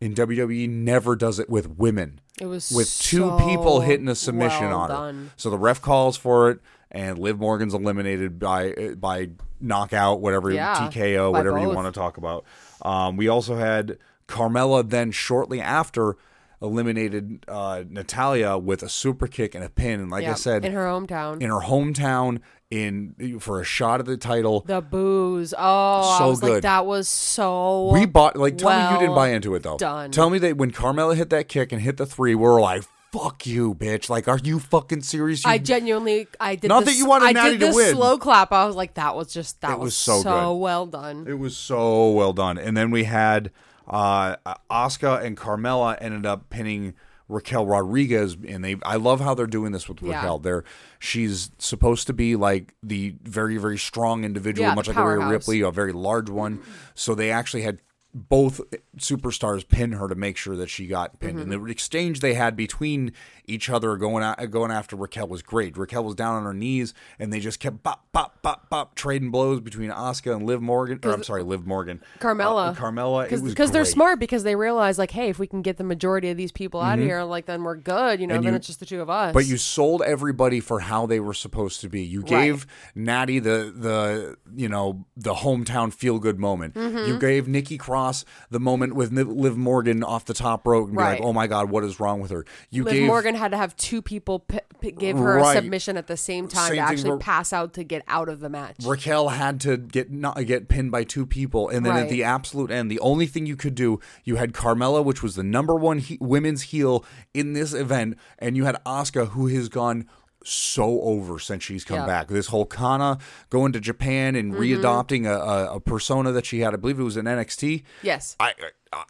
And WWE never does it with women It was with two so people hitting a submission well on her. So the ref calls for it, and Liv Morgan's eliminated by by knockout, whatever Yeah, TKO, whatever you want to talk about. Um, we also had Carmella then shortly after eliminated uh, Natalya with a super kick and a pin, and like I said, in her hometown. in her hometown, in for a shot at the title. the booze. Oh, So I was good. like, that was so. We bought like tell me you didn't buy into it though. done. Tell me that when Carmella hit that kick and hit the three, we're like, "Fuck you, bitch!" Like, are you fucking serious? You I genuinely, I did. Not this, that you wanted I Natty did to win. slow clap. I was like, that was just that It was was, so so, well done. It was so well done. And then we had uh Asuka and Carmella ended up pinning Raquel Rodriguez and they I love how they're doing this with Yeah. Raquel. They're she's supposed to be like the very very strong individual Yeah, much like a Rhea. Ripley, a very large one. So they actually had both superstars pin her to make sure that she got pinned. And Mm-hmm. the exchange they had between each other going out, going after Raquel was great. Raquel was down on her knees, and they just kept bop bop bop bop trading blows between Asuka and Liv Morgan. Or I'm sorry, Liv Morgan, Carmella. Uh, Carmella. Because they're smart because they realize like hey if we can get the majority of these people out of here like then we're good you know Mm-hmm. And then you- it's just the two of us But you sold everybody for how they were supposed to be. You gave Natty the the you know the hometown feel good moment. Mm-hmm. You gave Nikki Cross the moment with Liv Morgan off the top rope and be Right. like, "Oh my God, what is wrong with her?" You Liv gave Morgan had to have two people p- p- give her Right. a submission at the same time Same to thing actually for- pass out to get out of the match Raquel had to get not get pinned by two people, and then at Right. the absolute end, the only thing you could do, you had Carmella, which was the number one he- women's heel in this event, and you had Asuka, who has gone so over since she's come Yeah. Mm-hmm. back. This whole Kana going to Japan and readopting a, a, a persona that she had, I believe it was in NXT. yes I, I, I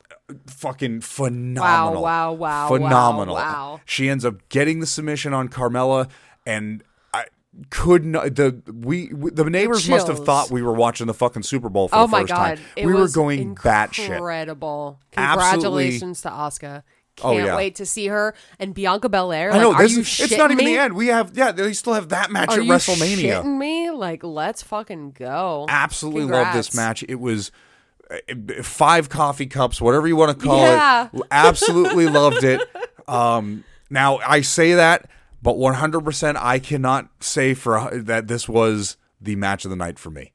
fucking phenomenal. wow, wow, wow. phenomenal. wow, wow. She ends up getting the submission on Carmella, and I could not. The we, we the neighbors must have thought we were watching the fucking Super Bowl for oh the my first god time. it we were going batshit. incredible Absolutely. congratulations to Oh, can't yeah. wait to see her and Bianca Belair. I know are this you is, it's not even me? the end. We have yeah, they still have that match Are at you WrestleMania. shitting me? Like, let's fucking go. Absolutely love this match. It was uh, five coffee cups, whatever you want to call Yeah. it. Absolutely loved it. Um, now I say that, but 100% I cannot say for that this was the match of the night for me.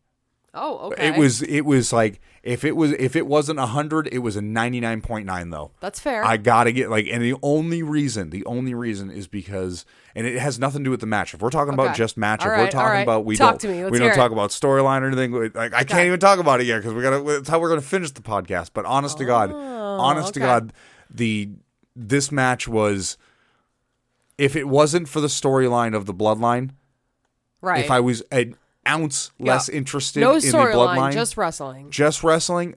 Oh, okay. It was it was like if it was if it wasn't 100, it was a 99.9 though. That's fair. I gotta get like, and the only reason, the only reason is because, and it has nothing to do with the match. If we're talking about just match, if right, we're talking right. about we Talk don't, to me. Let's we don't it. talk about storyline or anything. Like, I can't even talk about it yet because we gotta. That's how we're gonna finish the podcast. But honest to God, oh, honest to Oh. God, the this match was. If it wasn't for the storyline of the bloodline, right. if I was an ounce less Yeah. interested no in the bloodline, just wrestling. just wrestling,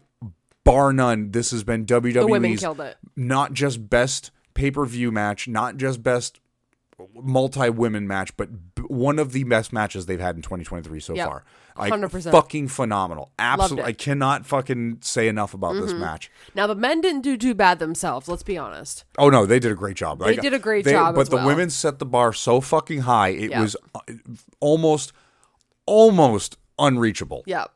bar none, this has been WWE's The women killed it. not just best pay per view match, not just best multi women match, but b- one of the best matches they've had in 2023 so Yep. far. Like, 100%. fucking phenomenal. Absolutely. Mm-hmm. I cannot fucking say enough about this match. Now the men didn't do too bad themselves. Let's be honest. Oh no, they did a great job. They did a great job But the well. women set the bar so fucking high, it Yeah. was uh, almost, almost unreachable. Yep.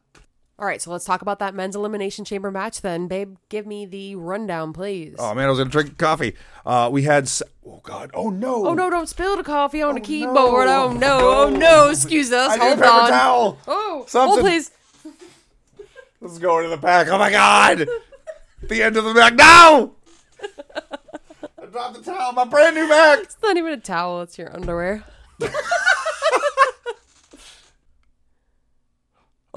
All right, so let's talk about that men's elimination chamber match then, babe. Give me the rundown, please. Oh man, I was gonna drink coffee. Uh, we had. s- Oh god. Oh no. Oh no! Don't spill the coffee on the no. keyboard. Oh no! No. Oh no! Excuse us. I need a Hold paper on. towel. Oh, Something. hold please. Let's go into the back. Oh my god! the end of the back. No! I dropped the towel. On my brand new back. It's not even a towel. It's your underwear.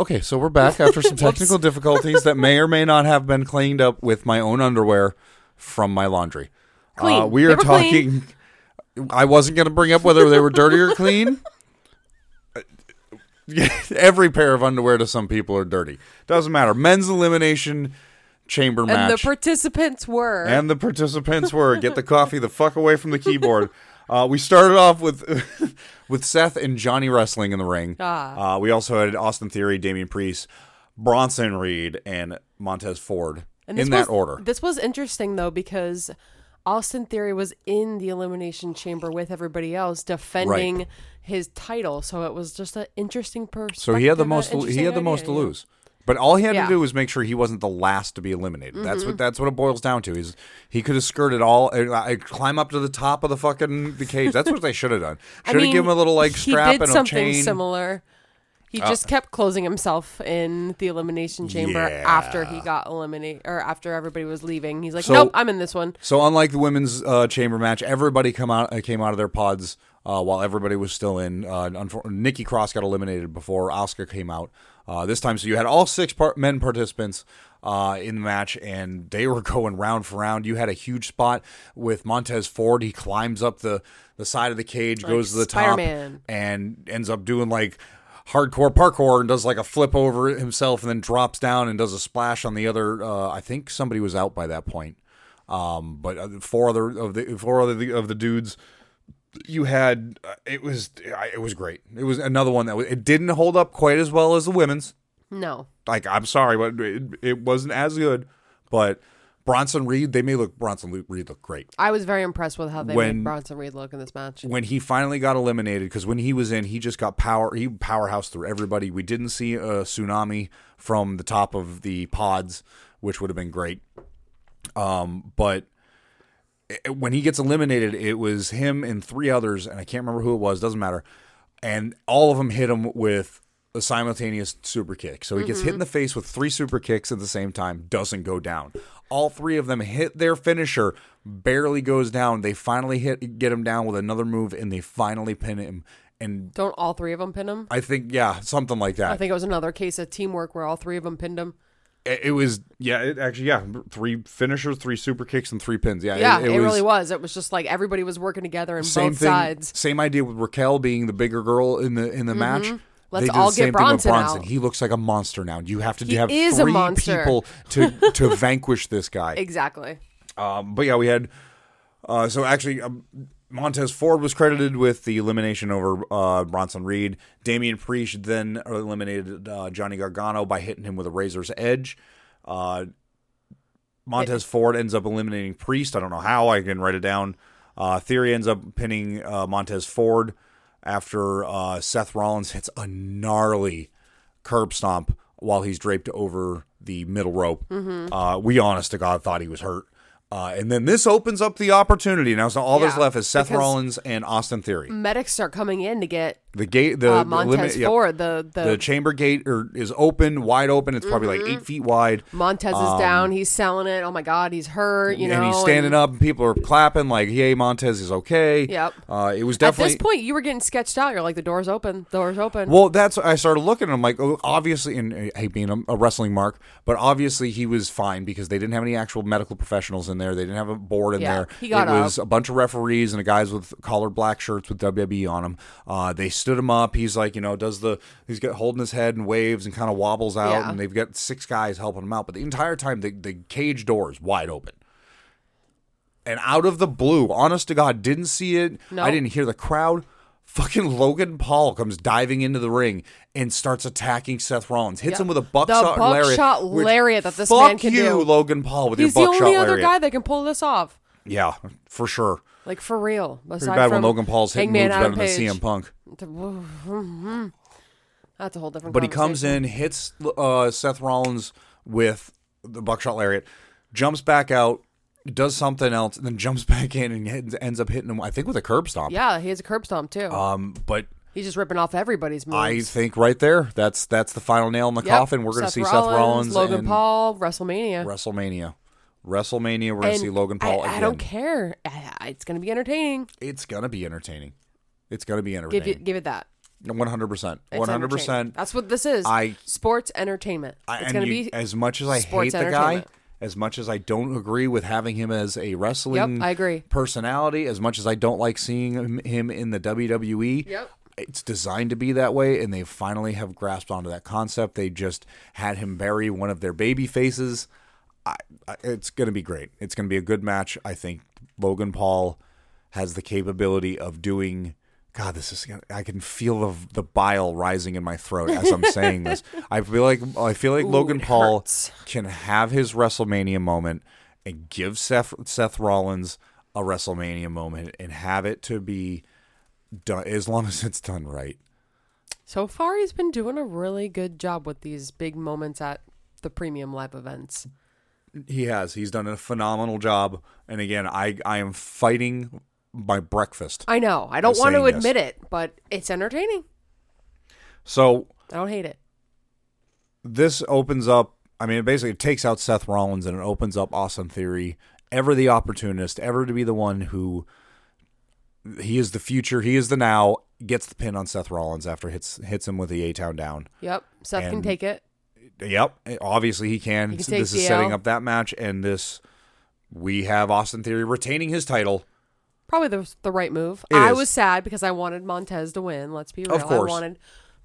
Okay, so we're back after some technical difficulties that may or may not have been cleaned up with my own underwear from my laundry. Uh, we are talking. I wasn't going to bring up whether they were dirty or clean. Every pair of underwear to some people are dirty. Doesn't matter. Men's elimination chamber match. And match. the participants were. And the participants were get the coffee the fuck away from the keyboard. Uh, we started off with with Seth and Johnny wrestling in the ring. Ah. Uh, we also had Austin Theory, Damian Priest, Bronson Reed, and Montez Ford And in that was- order. This was interesting though because Austin Theory was in the elimination chamber with everybody else defending his title, so it was just an interesting perspective. So he had the most. He had the idea, most to know? lose. But all he had Yeah. to do was make sure he wasn't the last to be eliminated. That's Mm-hmm. what that's what it boils down to. Is he could have skirted all, uh, uh, climb up to the top of the fucking the cage. That's what they should have done. Should have mean, given him a little like strap he did and a something chain. Uh, similar. He just kept closing himself in the elimination chamber after he got eliminated, or after everybody was leaving. He's like, So- "Nope, I'm in this one." So unlike the women's uh, chamber match, everybody come out uh, came out of their pods uh, while everybody was still in. Uh, Nikki Cross got eliminated before Asuka came out uh, this time. So you had all six par- men participants uh, in the match, and they were going round for round. You had a huge spot with Montez Ford. He climbs up the the side of the cage, goes to the Spider-Man. top, and ends up doing like hardcore parkour and does like a flip over himself and then drops down and does a splash on the other uh, I think somebody was out by that point um, but uh, four other of the four other of the dudes you had uh, it was it was great. It was another one that was, it didn't hold up quite as well as the women's. No, like I'm sorry but it, it wasn't as good. But Bronson Reed they may look Bronson Reed look great. I was very impressed with how they When- made Bronson Reed look in this match. when he finally got eliminated because when he was in he just got power he powerhouse through everybody. We didn't see a tsunami from the top of the pods which would have been great. Um but when he gets eliminated it was him and three others and i can't remember who it was doesn't matter and all of them hit him with a simultaneous super kick. So he gets hit in mm-hmm. the face with three super kicks at the same time doesn't go down. All three of them hit their finisher barely goes down. They finally hit get him down with another move and they finally pin him. And Don't all three of them pin him? i think yeah something like that. I think it was another case of teamwork where all three of them pinned him. It, it was yeah it actually yeah three finishers three super kicks and three pins yeah Yeah, it, it, it was, really was. It was just like everybody was working together in same both thing, sides. Same idea with Raquel being the bigger girl in the in the match. Mm-hmm. Let's They all the get Bronson Bronson. He looks like a monster now. You have to He have is a three monster. people to to vanquish this guy. Exactly. Um, but yeah, we had. Uh, so actually, um, Montez Ford was credited with the elimination over uh, Bronson Reed. Damian Priest then eliminated uh, Johnny Gargano by hitting him with a razor's edge. Uh, Montez Ford ends up eliminating Priest. I don't know how. I can write it down. Uh, Theory ends up pinning uh, Montez Ford after uh, Seth Rollins hits a gnarly curb stomp while he's draped over the middle rope. Mm-hmm. Uh, we, honest to God, thought he was hurt. Uh, and then this opens up the opportunity. Now, so all that's Yeah, left is Seth Rollins and Austin Theory. Medics start coming in to get The gate, the uh, the Montez limit- yep. Ford. The the, the chamber gate er, is open, wide open. It's probably like eight feet wide. Montez is down. He's selling it. Oh my God, he's hurt. You know, and he's standing and up, and people are clapping like, "Yay, Montez is okay." Yep. Uh, it was definitely At this point, you were getting sketched out. You're like, the door's open. The door's open. well, that's I started looking. and I'm like, oh, obviously, and I hate being a, a wrestling mark, but obviously he was fine because they didn't have any actual medical professionals in there. They didn't have a board in Yeah, there. he got it was a bunch of referees and guys with collared black shirts with WWE on them. Uh, they stood him up. He's like, you know, does the he's got holding his head and waves and kind of wobbles out, Yeah. and they've got six guys helping him out. But the entire time, the the cage door is wide open. and out of the blue, honest to God, didn't see it. No. I didn't hear the crowd. Fucking Logan Paul comes diving into the ring and starts attacking Seth Rollins. Hits Yeah. him with a The buckshot, buckshot lariat. lariat that this fuck man can you, do. Logan Paul, with he's the your buckshot only other lariat. guy that can pull this off. Yeah, for sure. Like for real. Pretty Aside bad when Logan Paul's hitting moves better than. CM Punk. That's a whole different. But he comes in, hits uh, Seth Rollins with the buckshot lariat, jumps back out, does something else, and then jumps back in and ends- up hitting him. I think with a curb stomp. Yeah, he has a curb stomp too. Um, but He's just ripping off everybody's moves. I think right there, that's that's the final nail in the Yep. coffin. We're going to see Seth Rollins, Logan Paul, WrestleMania. WrestleMania. WrestleMania, we're going to see Logan Paul I, again. I don't care. I- it's going to be entertaining. It's going to be entertaining. It's going to be Give entertaining. it, give it that. One hundred percent. One hundred percent. That's what this is. I- sports entertainment. It's going to be. as much as I hate the guy, as much as I don't agree with having him as a wrestling Yep, I agree. personality, as much as I don't like seeing him- him in the WWE, Yep. it's designed to be that way, and they finally have grasped onto that concept. They just had him bury one of their baby faces. I, I, it's going to be great. It's going to be a good match. I think Logan Paul has the capability of doing. God, this is. I can feel the the bile rising in my throat as I'm saying this. I feel like I feel like Logan Paul hurts. can have his WrestleMania moment and give Seth Seth Rollins a WrestleMania moment and have it to be done as long as it's done right. So far, he's been doing a really good job with these big moments at the premium live events. He has. He's done a phenomenal job. And again, I I am fighting my breakfast. I know. I don't want to this. admit it, but it's entertaining. So I don't hate it. this opens up. I mean, it basically takes out Seth Rollins and it opens up Austin Theory, ever the opportunist, ever to be the one who he is the future, he is the now. Gets the pin on Seth Rollins after hits hits him with the A Town down. Yep. Seth can take it. Yep, obviously he can. He can this is setting up that match, and this we have Austin Theory retaining his title. Probably the the right move. It I is. was sad because I wanted Montez to win. Let's be real. Of course. I wanted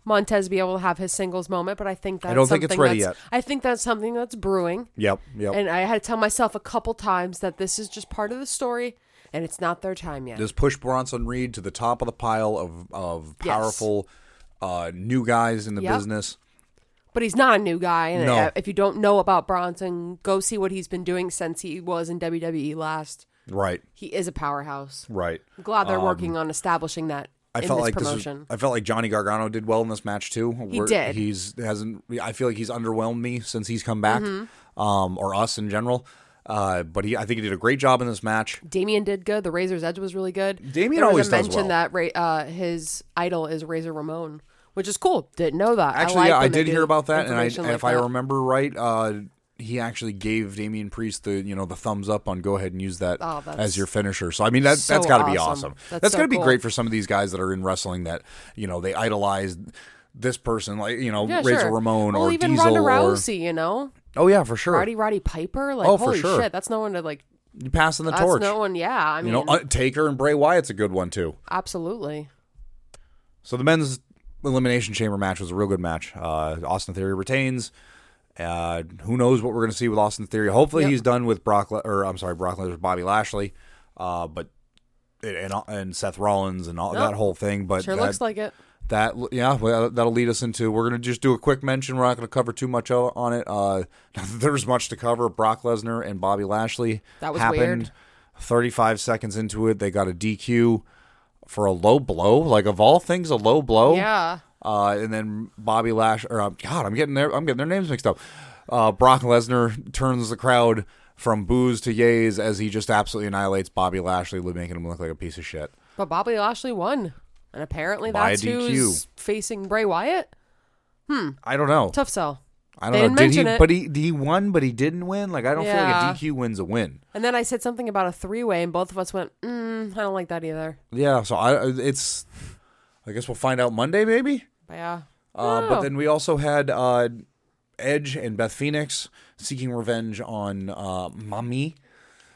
Montez to be able to have his singles moment, but I think that's don't think it's something ready that's- yet. I think that's something that's brewing. Yep, yep. And I had to tell myself a couple times that this is just part of the story and it's not their time yet. This push Bronson Reed to the top of the pile of of Yes. powerful uh, new guys in the Yep. business. But he's not a new guy. And No. if you don't know about Bronson, go see what he's been doing since he was in WWE last. Right, He is a powerhouse. right. I'm glad they're working on establishing that I in felt this like this was, promotion. I felt like Johnny Gargano did well in this match too. He did. He's hasn't. I feel like he's underwhelmed me since he's come back, Mm-hmm. um, or us in general. Uh, but he, I think he did a great job in this match. Damian did good. The Razor's Edge was really good. Damian there was always a does mention well. that Ra- uh, his idol is Razor Ramon, which is cool. Didn't know that. Actually, I like yeah, I when they did do hear about that, and I, information like if I that. remember right, uh, he actually gave Damian Priest the you know the thumbs up on go ahead and use that Oh, as your finisher. So I mean that so that's got to be awesome. awesome. That's That's, so got to be cool. great for some of these guys that are in wrestling that you know they idolize this person like you know yeah, Razor sure. Ramon well, or even Diesel Ronda or Rousey, you know, oh yeah for sure Roddy Roddy Piper. Like, Oh, for holy sure. shit, that's no one to like. you passing the That's torch. no one. Yeah, I mean, you know, uh, Taker and Bray Wyatt's a good one too. absolutely. So the men's elimination chamber match was a real good match. Uh, Austin Theory retains. Uh, who knows what we're going to see with Austin Theory? Hopefully, Yep. he's done with Brock, Le- or I'm sorry, Brock Lesnar, Bobby Lashley, uh, but and and Seth Rollins and all that whole thing. But Sure that, looks like it. that yeah, well, that'll lead us into. We're gonna just do a quick mention. We're not gonna cover too much on it. Uh, there's much to cover. Brock Lesnar and Bobby Lashley. That was happened. weird. 35 seconds into it, they got a DQ for a low blow. Like of all things, a low blow. Yeah. Uh, and then Bobby Lash, or uh, God, I'm getting their, I'm getting their names mixed up. Uh, Brock Lesnar turns the crowd from boos to yays as he just absolutely annihilates Bobby Lashley, making him look like a piece of shit. But Bobby Lashley won. And apparently By that's DQ. who's facing Bray Wyatt. Hmm. I don't know. Tough sell. I don't know. Did he? it. But he he won, but he didn't win. Like I don't Yeah. feel like a DQ wins a win. And then I said something about a three way, and both of us went, mm, I don't like that either. Yeah. So I it's. I guess we'll find out Monday, maybe. But yeah. Uh, Oh. but then we also had uh, Edge and Beth Phoenix seeking revenge on uh, Mami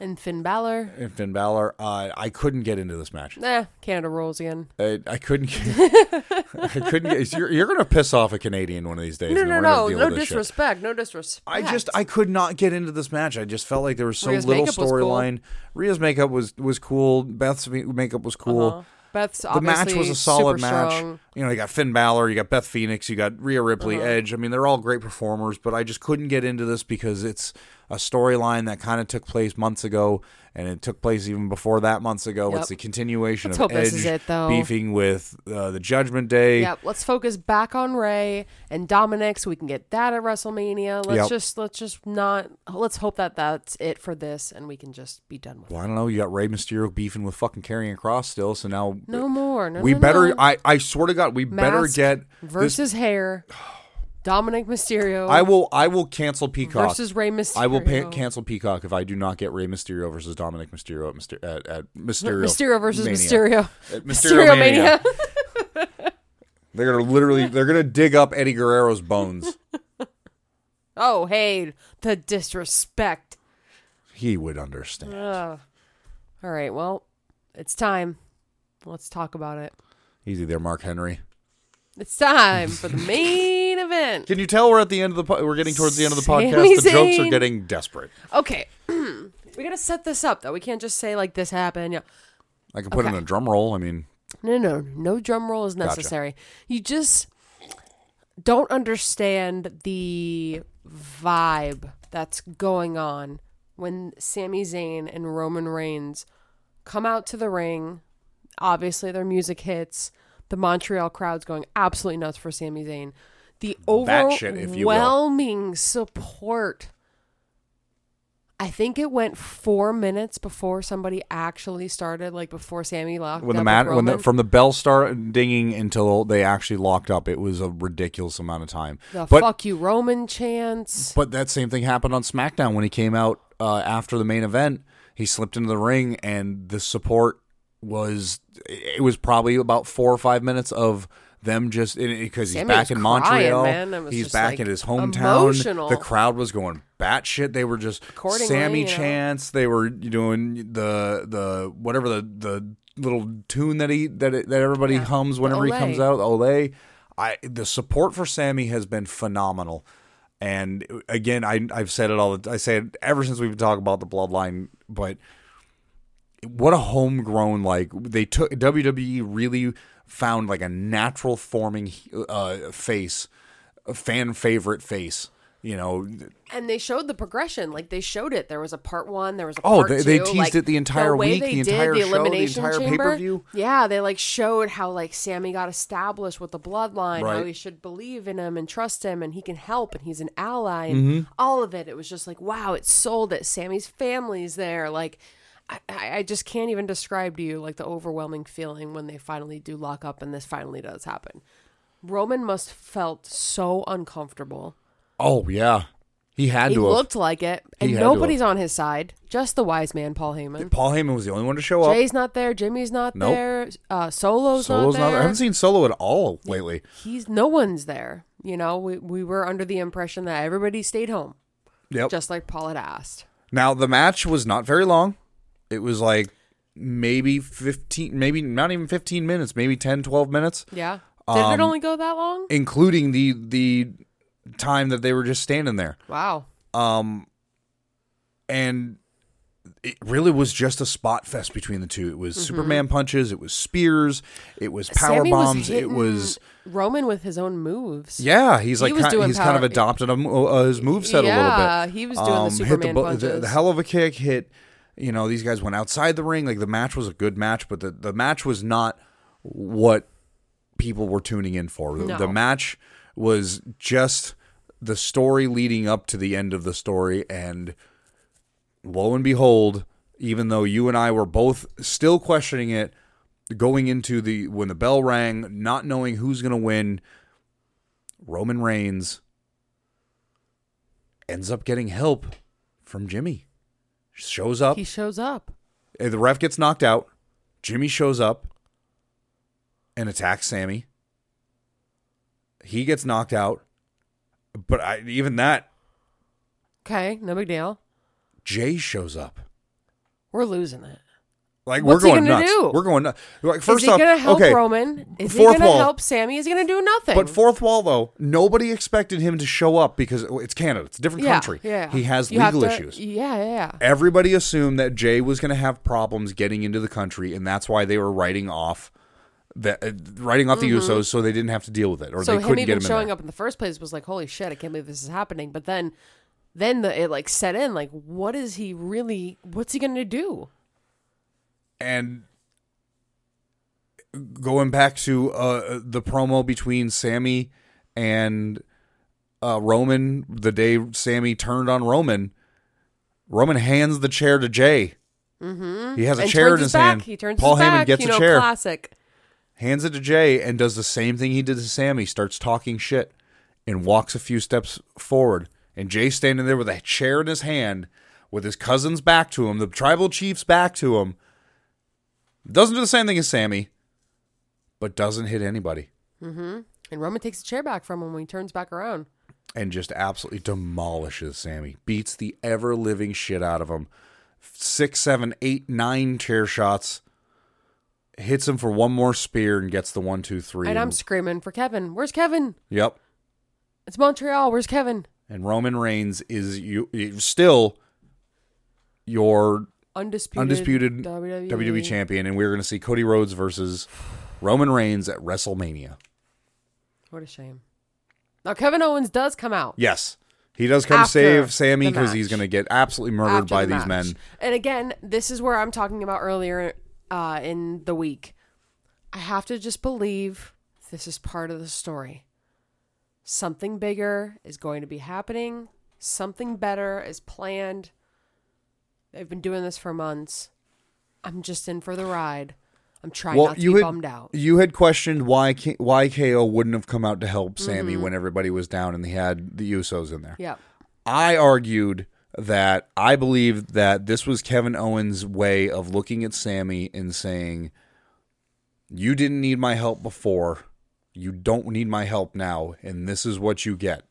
And Finn Balor. and Finn Balor. Uh, I couldn't get into this match. Eh, Canada rules again. I, I couldn't. Get, I couldn't. Get, you're, you're gonna piss off a Canadian one of these days. No, no, no. No this shit. disrespect. No disrespect. I just I could not get into this match. I just felt like there was so Rhea's little was cool. storyline. Rhea's makeup was was cool. Beth's makeup was cool. Uh-huh. Beth's The match was a solid match. strong. You know, you got Finn Balor, you got Beth Phoenix, you got Rhea Ripley, Uh-huh. Edge. I mean, they're all great performers, but I just couldn't get into this because it's a storyline that kind of took place months ago, and it took place even before that months ago. Yep. It's a continuation Let's of Edge it, beefing with uh, the Judgment Day. Yep. Let's focus back on Rey and Dominik, so we can get that at WrestleMania. Let's Yep. just let's just not. Let's hope that that's it for this, and we can just be done with it. Well, I don't know. You got Rey Mysterio beefing with fucking Karrion Kross still, so now No more. No, we no, better. no. I I swear to God, we better Mask get this. versus hair. Dominik Mysterio. I will. I will cancel Peacock. versus Rey Mysterio. I will pay, cancel Peacock if I do not get Rey Mysterio versus Dominik Mysterio at, Myster- at, at Mysterio. Mysterio versus Mania. Mysterio. At Mysterio Mania. They're gonna literally. They're gonna dig up Eddie Guerrero's bones. oh, hey, the disrespect. he would understand. Ugh. All right, well, it's time. Let's talk about it. Easy there, Mark Henry. It's time for the main event. Can you tell we're at the end of the? Po- we're getting towards the end of the Sami podcast. The jokes are getting desperate. Okay, we gotta set this up though. We can't just say like this happened. Yeah. I can put in a drum roll. I mean, No, no, no drum roll is necessary. You just don't understand the vibe that's going on when Sami Zayn and Roman Reigns come out to the ring. Obviously, their music hits. The Montreal crowd's going absolutely nuts for Sami Zayn. The Batshit, if you will. overwhelming support. I think it went four minutes before somebody actually started, like before Sami locked when the up mat, when the, from the bell started dinging until they actually locked up, it was a ridiculous amount of time. the but fuck you Roman chants. But that same thing happened on SmackDown when he came out uh, after the main event. He slipped into the ring, and the support was it was probably about four or five minutes of them just because he's Sami back in crying, Montreal. man. It was He's back like, in his hometown. emotional. The crowd was going batshit. They were just Sami Chance. know. They were doing the the whatever the the little tune that he that it, that everybody Yeah, hums whenever he comes out. Olay. I the support for Sami has been phenomenal. And again, I I've said it all. the I say it ever since we've been talking about the bloodline. But what a homegrown like they took WWE really found like a natural forming uh, face, a fan favorite face. You know, And they showed the progression. Like they showed it. There was a part one. There was a Oh, they- they teased like, it the entire way week, the entire the show, the elimination entire chamber. pay-per-view. Yeah, they like showed how like Sami got established with the bloodline. How Right. he should believe in him and trust him, and he can help, and he's an ally, and Mm-hmm. all of it. It was just like wow, it sold it. Sami's family's there. Like. I, I just can't even describe to you like the overwhelming feeling when they finally do lock up and this finally does happen. Roman must felt so uncomfortable. oh yeah, he had He to. have. looked like it, and He had to have. nobody's on his side. Just the wise man, Paul Heyman. Paul Heyman was the only one to show up. Jey's not there. Jimmy's not Nope. there. Uh, Solo's, Solo's not not. there. I haven't seen Solo at all lately. He's no one's there. You know, we we were under the impression that everybody stayed home, Yep. just like Paul had asked. Now the match was not very long. It was like maybe 15 maybe not even 15 minutes, maybe 10 12 minutes, Yeah. Did Um, it only go that long? including the the time that they were just standing there. Wow. Um and it really was just a spot fest between the two. It was Superman punches, it was spears, it was power Mm-hmm. Sami was bombs, it was Roman with his own moves. yeah. He's like was ki- doing he's kind of adopted a, uh, his moveset a little bit. Yeah, he was doing the Um, hit Superman bu- punches. The, hell of a kick hit. You know, these guys went outside the ring. Like the match was a good match, but the, the match was not what people were tuning in for. The, No. the match was just the story leading up to the end of the story, and lo and behold, even though you and I were both still questioning it, going into the when the bell rang, not knowing who's going to win, Roman Reigns ends up getting help from Jimmy. Shows up. he shows up. The ref gets knocked out. Jimmy shows up and attacks Sami. He gets knocked out. But I, even that, Okay, no big deal. Jey shows up. We're losing it. Like What's we're going gonna nuts. do? We're going nuts. Like, first is he off, gonna help okay, Roman? Is he gonna wall. help Sami? Is he gonna do nothing? But fourth wall though, nobody expected him to show up because it's Canada. It's a different yeah, country. Yeah, He has You legal to- issues. Yeah, yeah, yeah. Everybody assumed that Jey was going to have problems getting into the country, and that's why they were writing off that uh, writing off the Usos so they didn't have to deal with it, or Mm-hmm. So they him couldn't get even him showing there. up in the first place was like, holy shit, I can't believe this is happening. But then, then the it like set in. Like, what is he really? What's he gonna do? And going back to uh, the promo between Sami and uh, Roman, the day Sami turned on Roman, Roman hands the chair to Jey. Mm-hmm. He has a and chair in his back. hand. He turns Paul his Heyman back. gets you a chair. Classic. hands it to Jey and does the same thing he did to Sami, starts talking shit and walks a few steps forward. And Jey standing there with a chair in his hand with his cousin's back to him, the tribal chief's back to him. Doesn't do the same thing as Sami, but doesn't hit anybody. Mm-hmm. And Roman takes the chair back from him when he turns back around. And just absolutely demolishes Sami. Beats the ever living shit out of him. Six, seven, eight, nine chair shots. Hits him for one more spear and gets the one, two, three. And I'm screaming for Kevin. Where's Kevin? yep. It's Montreal. Where's Kevin? and Roman Reigns is you still your Undisputed, undisputed WWE. WWE champion, and we're going to see Cody Rhodes versus Roman Reigns at WrestleMania. What a shame. Now Kevin Owens does come out. Yes, he does come After save Sami because he's going to get absolutely murdered after by the these match. men. And again, this is where I'm talking about earlier uh, in the week. I have to just believe this is part of the story. Something bigger is going to be happening. Something better is planned. They've been doing this for months. I'm just in for the ride. I'm trying Well, not to you be had bummed out. you had questioned why K- why KO wouldn't have come out to help Sami Mm-hmm. when everybody was down and they had the Usos in there. Yeah. I argued that I believe that this was Kevin Owens' way of looking at Sami and saying, You didn't need my help before. You don't need my help now, and this is what you get.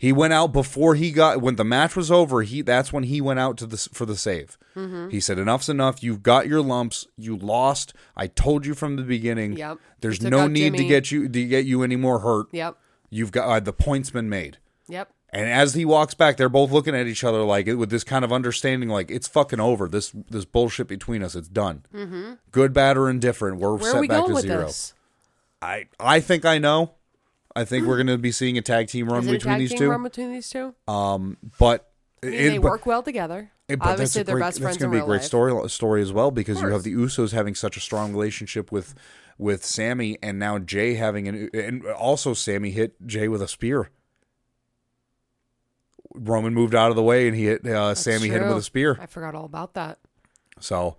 He went out before he got when the match was over. He that's when he went out to the for the save. Mm-hmm. He said, "Enough's enough. You've got your lumps. You lost. I told you from the beginning. Yep. There's no need to get you to get you any more hurt. Yep. You've got uh, the points been made." Yep. And as he walks back, they're both looking at each other like with this kind of understanding, like it's fucking over. This this bullshit between us, it's done. Mm-hmm. Good, bad, or indifferent, we're Where set back to zero. this? I I think I know. I think we're going to be seeing a tag team run Is it a between tag these team two. run between these two? Um, but I mean, it- they but- work well together. it- but Obviously, they're great, best that's friends going in to be a great life. story story as well because you have the Usos having such a strong relationship with with Sami, and now Jey having an and also Sami hit Jey with a spear. Roman moved out of the way and he hit uh, That's Sami hit him with a spear. I forgot all about that. So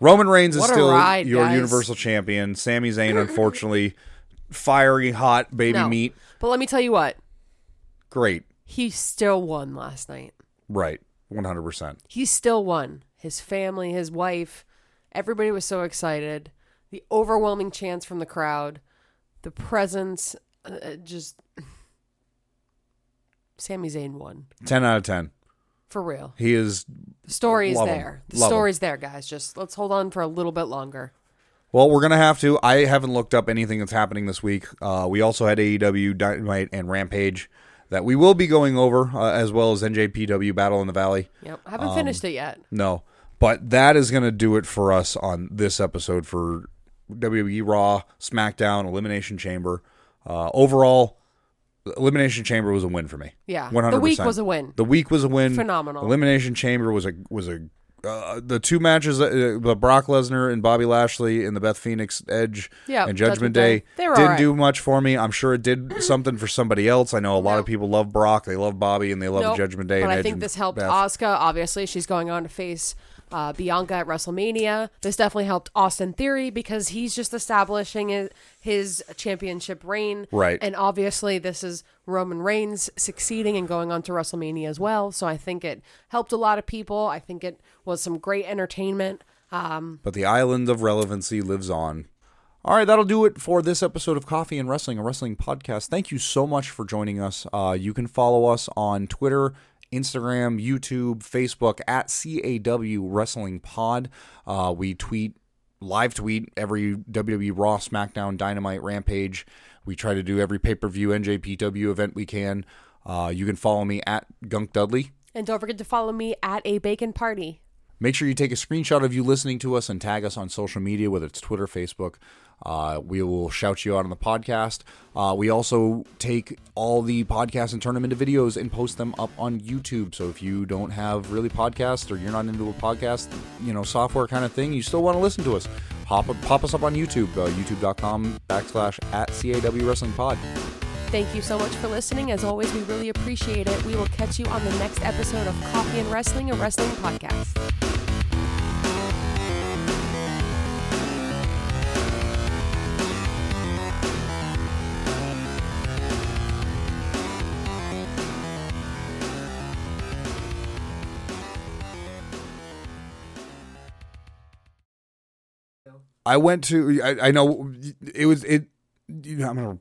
Roman Reigns is still ride, your guys. Universal Champion. Sami Zayn, unfortunately, fiery hot baby No. meat. But let me tell you what, Great, he still won last night. right, one hundred percent. He still won. His family, his wife, everybody was so excited. The overwhelming chants from the crowd, the presence, uh, uh, just. Sami Zayn won. Ten out of ten. For real. He is The story is Love there. The Love him. story's there, guys. Just let's hold on for a little bit longer. Well, we're gonna have to. I haven't looked up anything that's happening this week. Uh, we also had AEW Dynamite and Rampage that we will be going over, uh, as well as NJPW Battle in the Valley. Yep. I haven't Um, finished it yet. No, But that is going to do it for us on this episode for WWE Raw, SmackDown, Elimination Chamber. Uh, overall, Elimination Chamber was a win for me. Yeah. 100%. The week was a win. The week was a win. Phenomenal. Elimination Chamber was a was a uh, the two matches, uh, the Brock Lesnar and Bobby Lashley and the Beth Phoenix Edge Yeah, and Judgment Judgment, Day. Day, didn't alright. do much for me. I'm sure it did something for somebody else. I know a lot of people love Brock, they love Bobby, and they love Nope. Judgment Day. But and I Edge think this helped Beth. Asuka. Obviously, she's going on to face uh, Bianca at WrestleMania. This definitely helped Austin Theory because he's just establishing his, championship reign. Right. And obviously, this is Roman Reigns succeeding and going on to WrestleMania as well. So I think it helped a lot of people. I think it was some great entertainment. Um, but the island of relevancy lives on. All right, that'll do it for this episode of Coffee and Wrestling, a wrestling podcast. Thank you so much for joining us. Uh, you can follow us on Twitter, Instagram, YouTube, Facebook at CAW Wrestling Pod. Uh, we tweet, live tweet every WWE Raw, SmackDown, Dynamite, Rampage. We try to do every pay per view NJPW event we can. Uh, you can follow me at Gunk Dudley. and don't forget to follow me at a bacon party. Make sure you take a screenshot of you listening to us and tag us on social media, whether it's Twitter, Facebook. Uh, we will shout you out on the podcast. Uh, we also take all the podcasts and turn them into videos and post them up on YouTube. So if you don't have really podcasts or you're not into a podcast, you know, software kind of thing, you still want to listen to us, pop pop us up on YouTube, uh, youtube.com backslash at CAW Wrestling Pod. Thank you so much for listening. As always, we really appreciate it. We will catch you on the next episode of Coffee and Wrestling, a wrestling podcast. I went to. I, I know it was it. You know, I'm gonna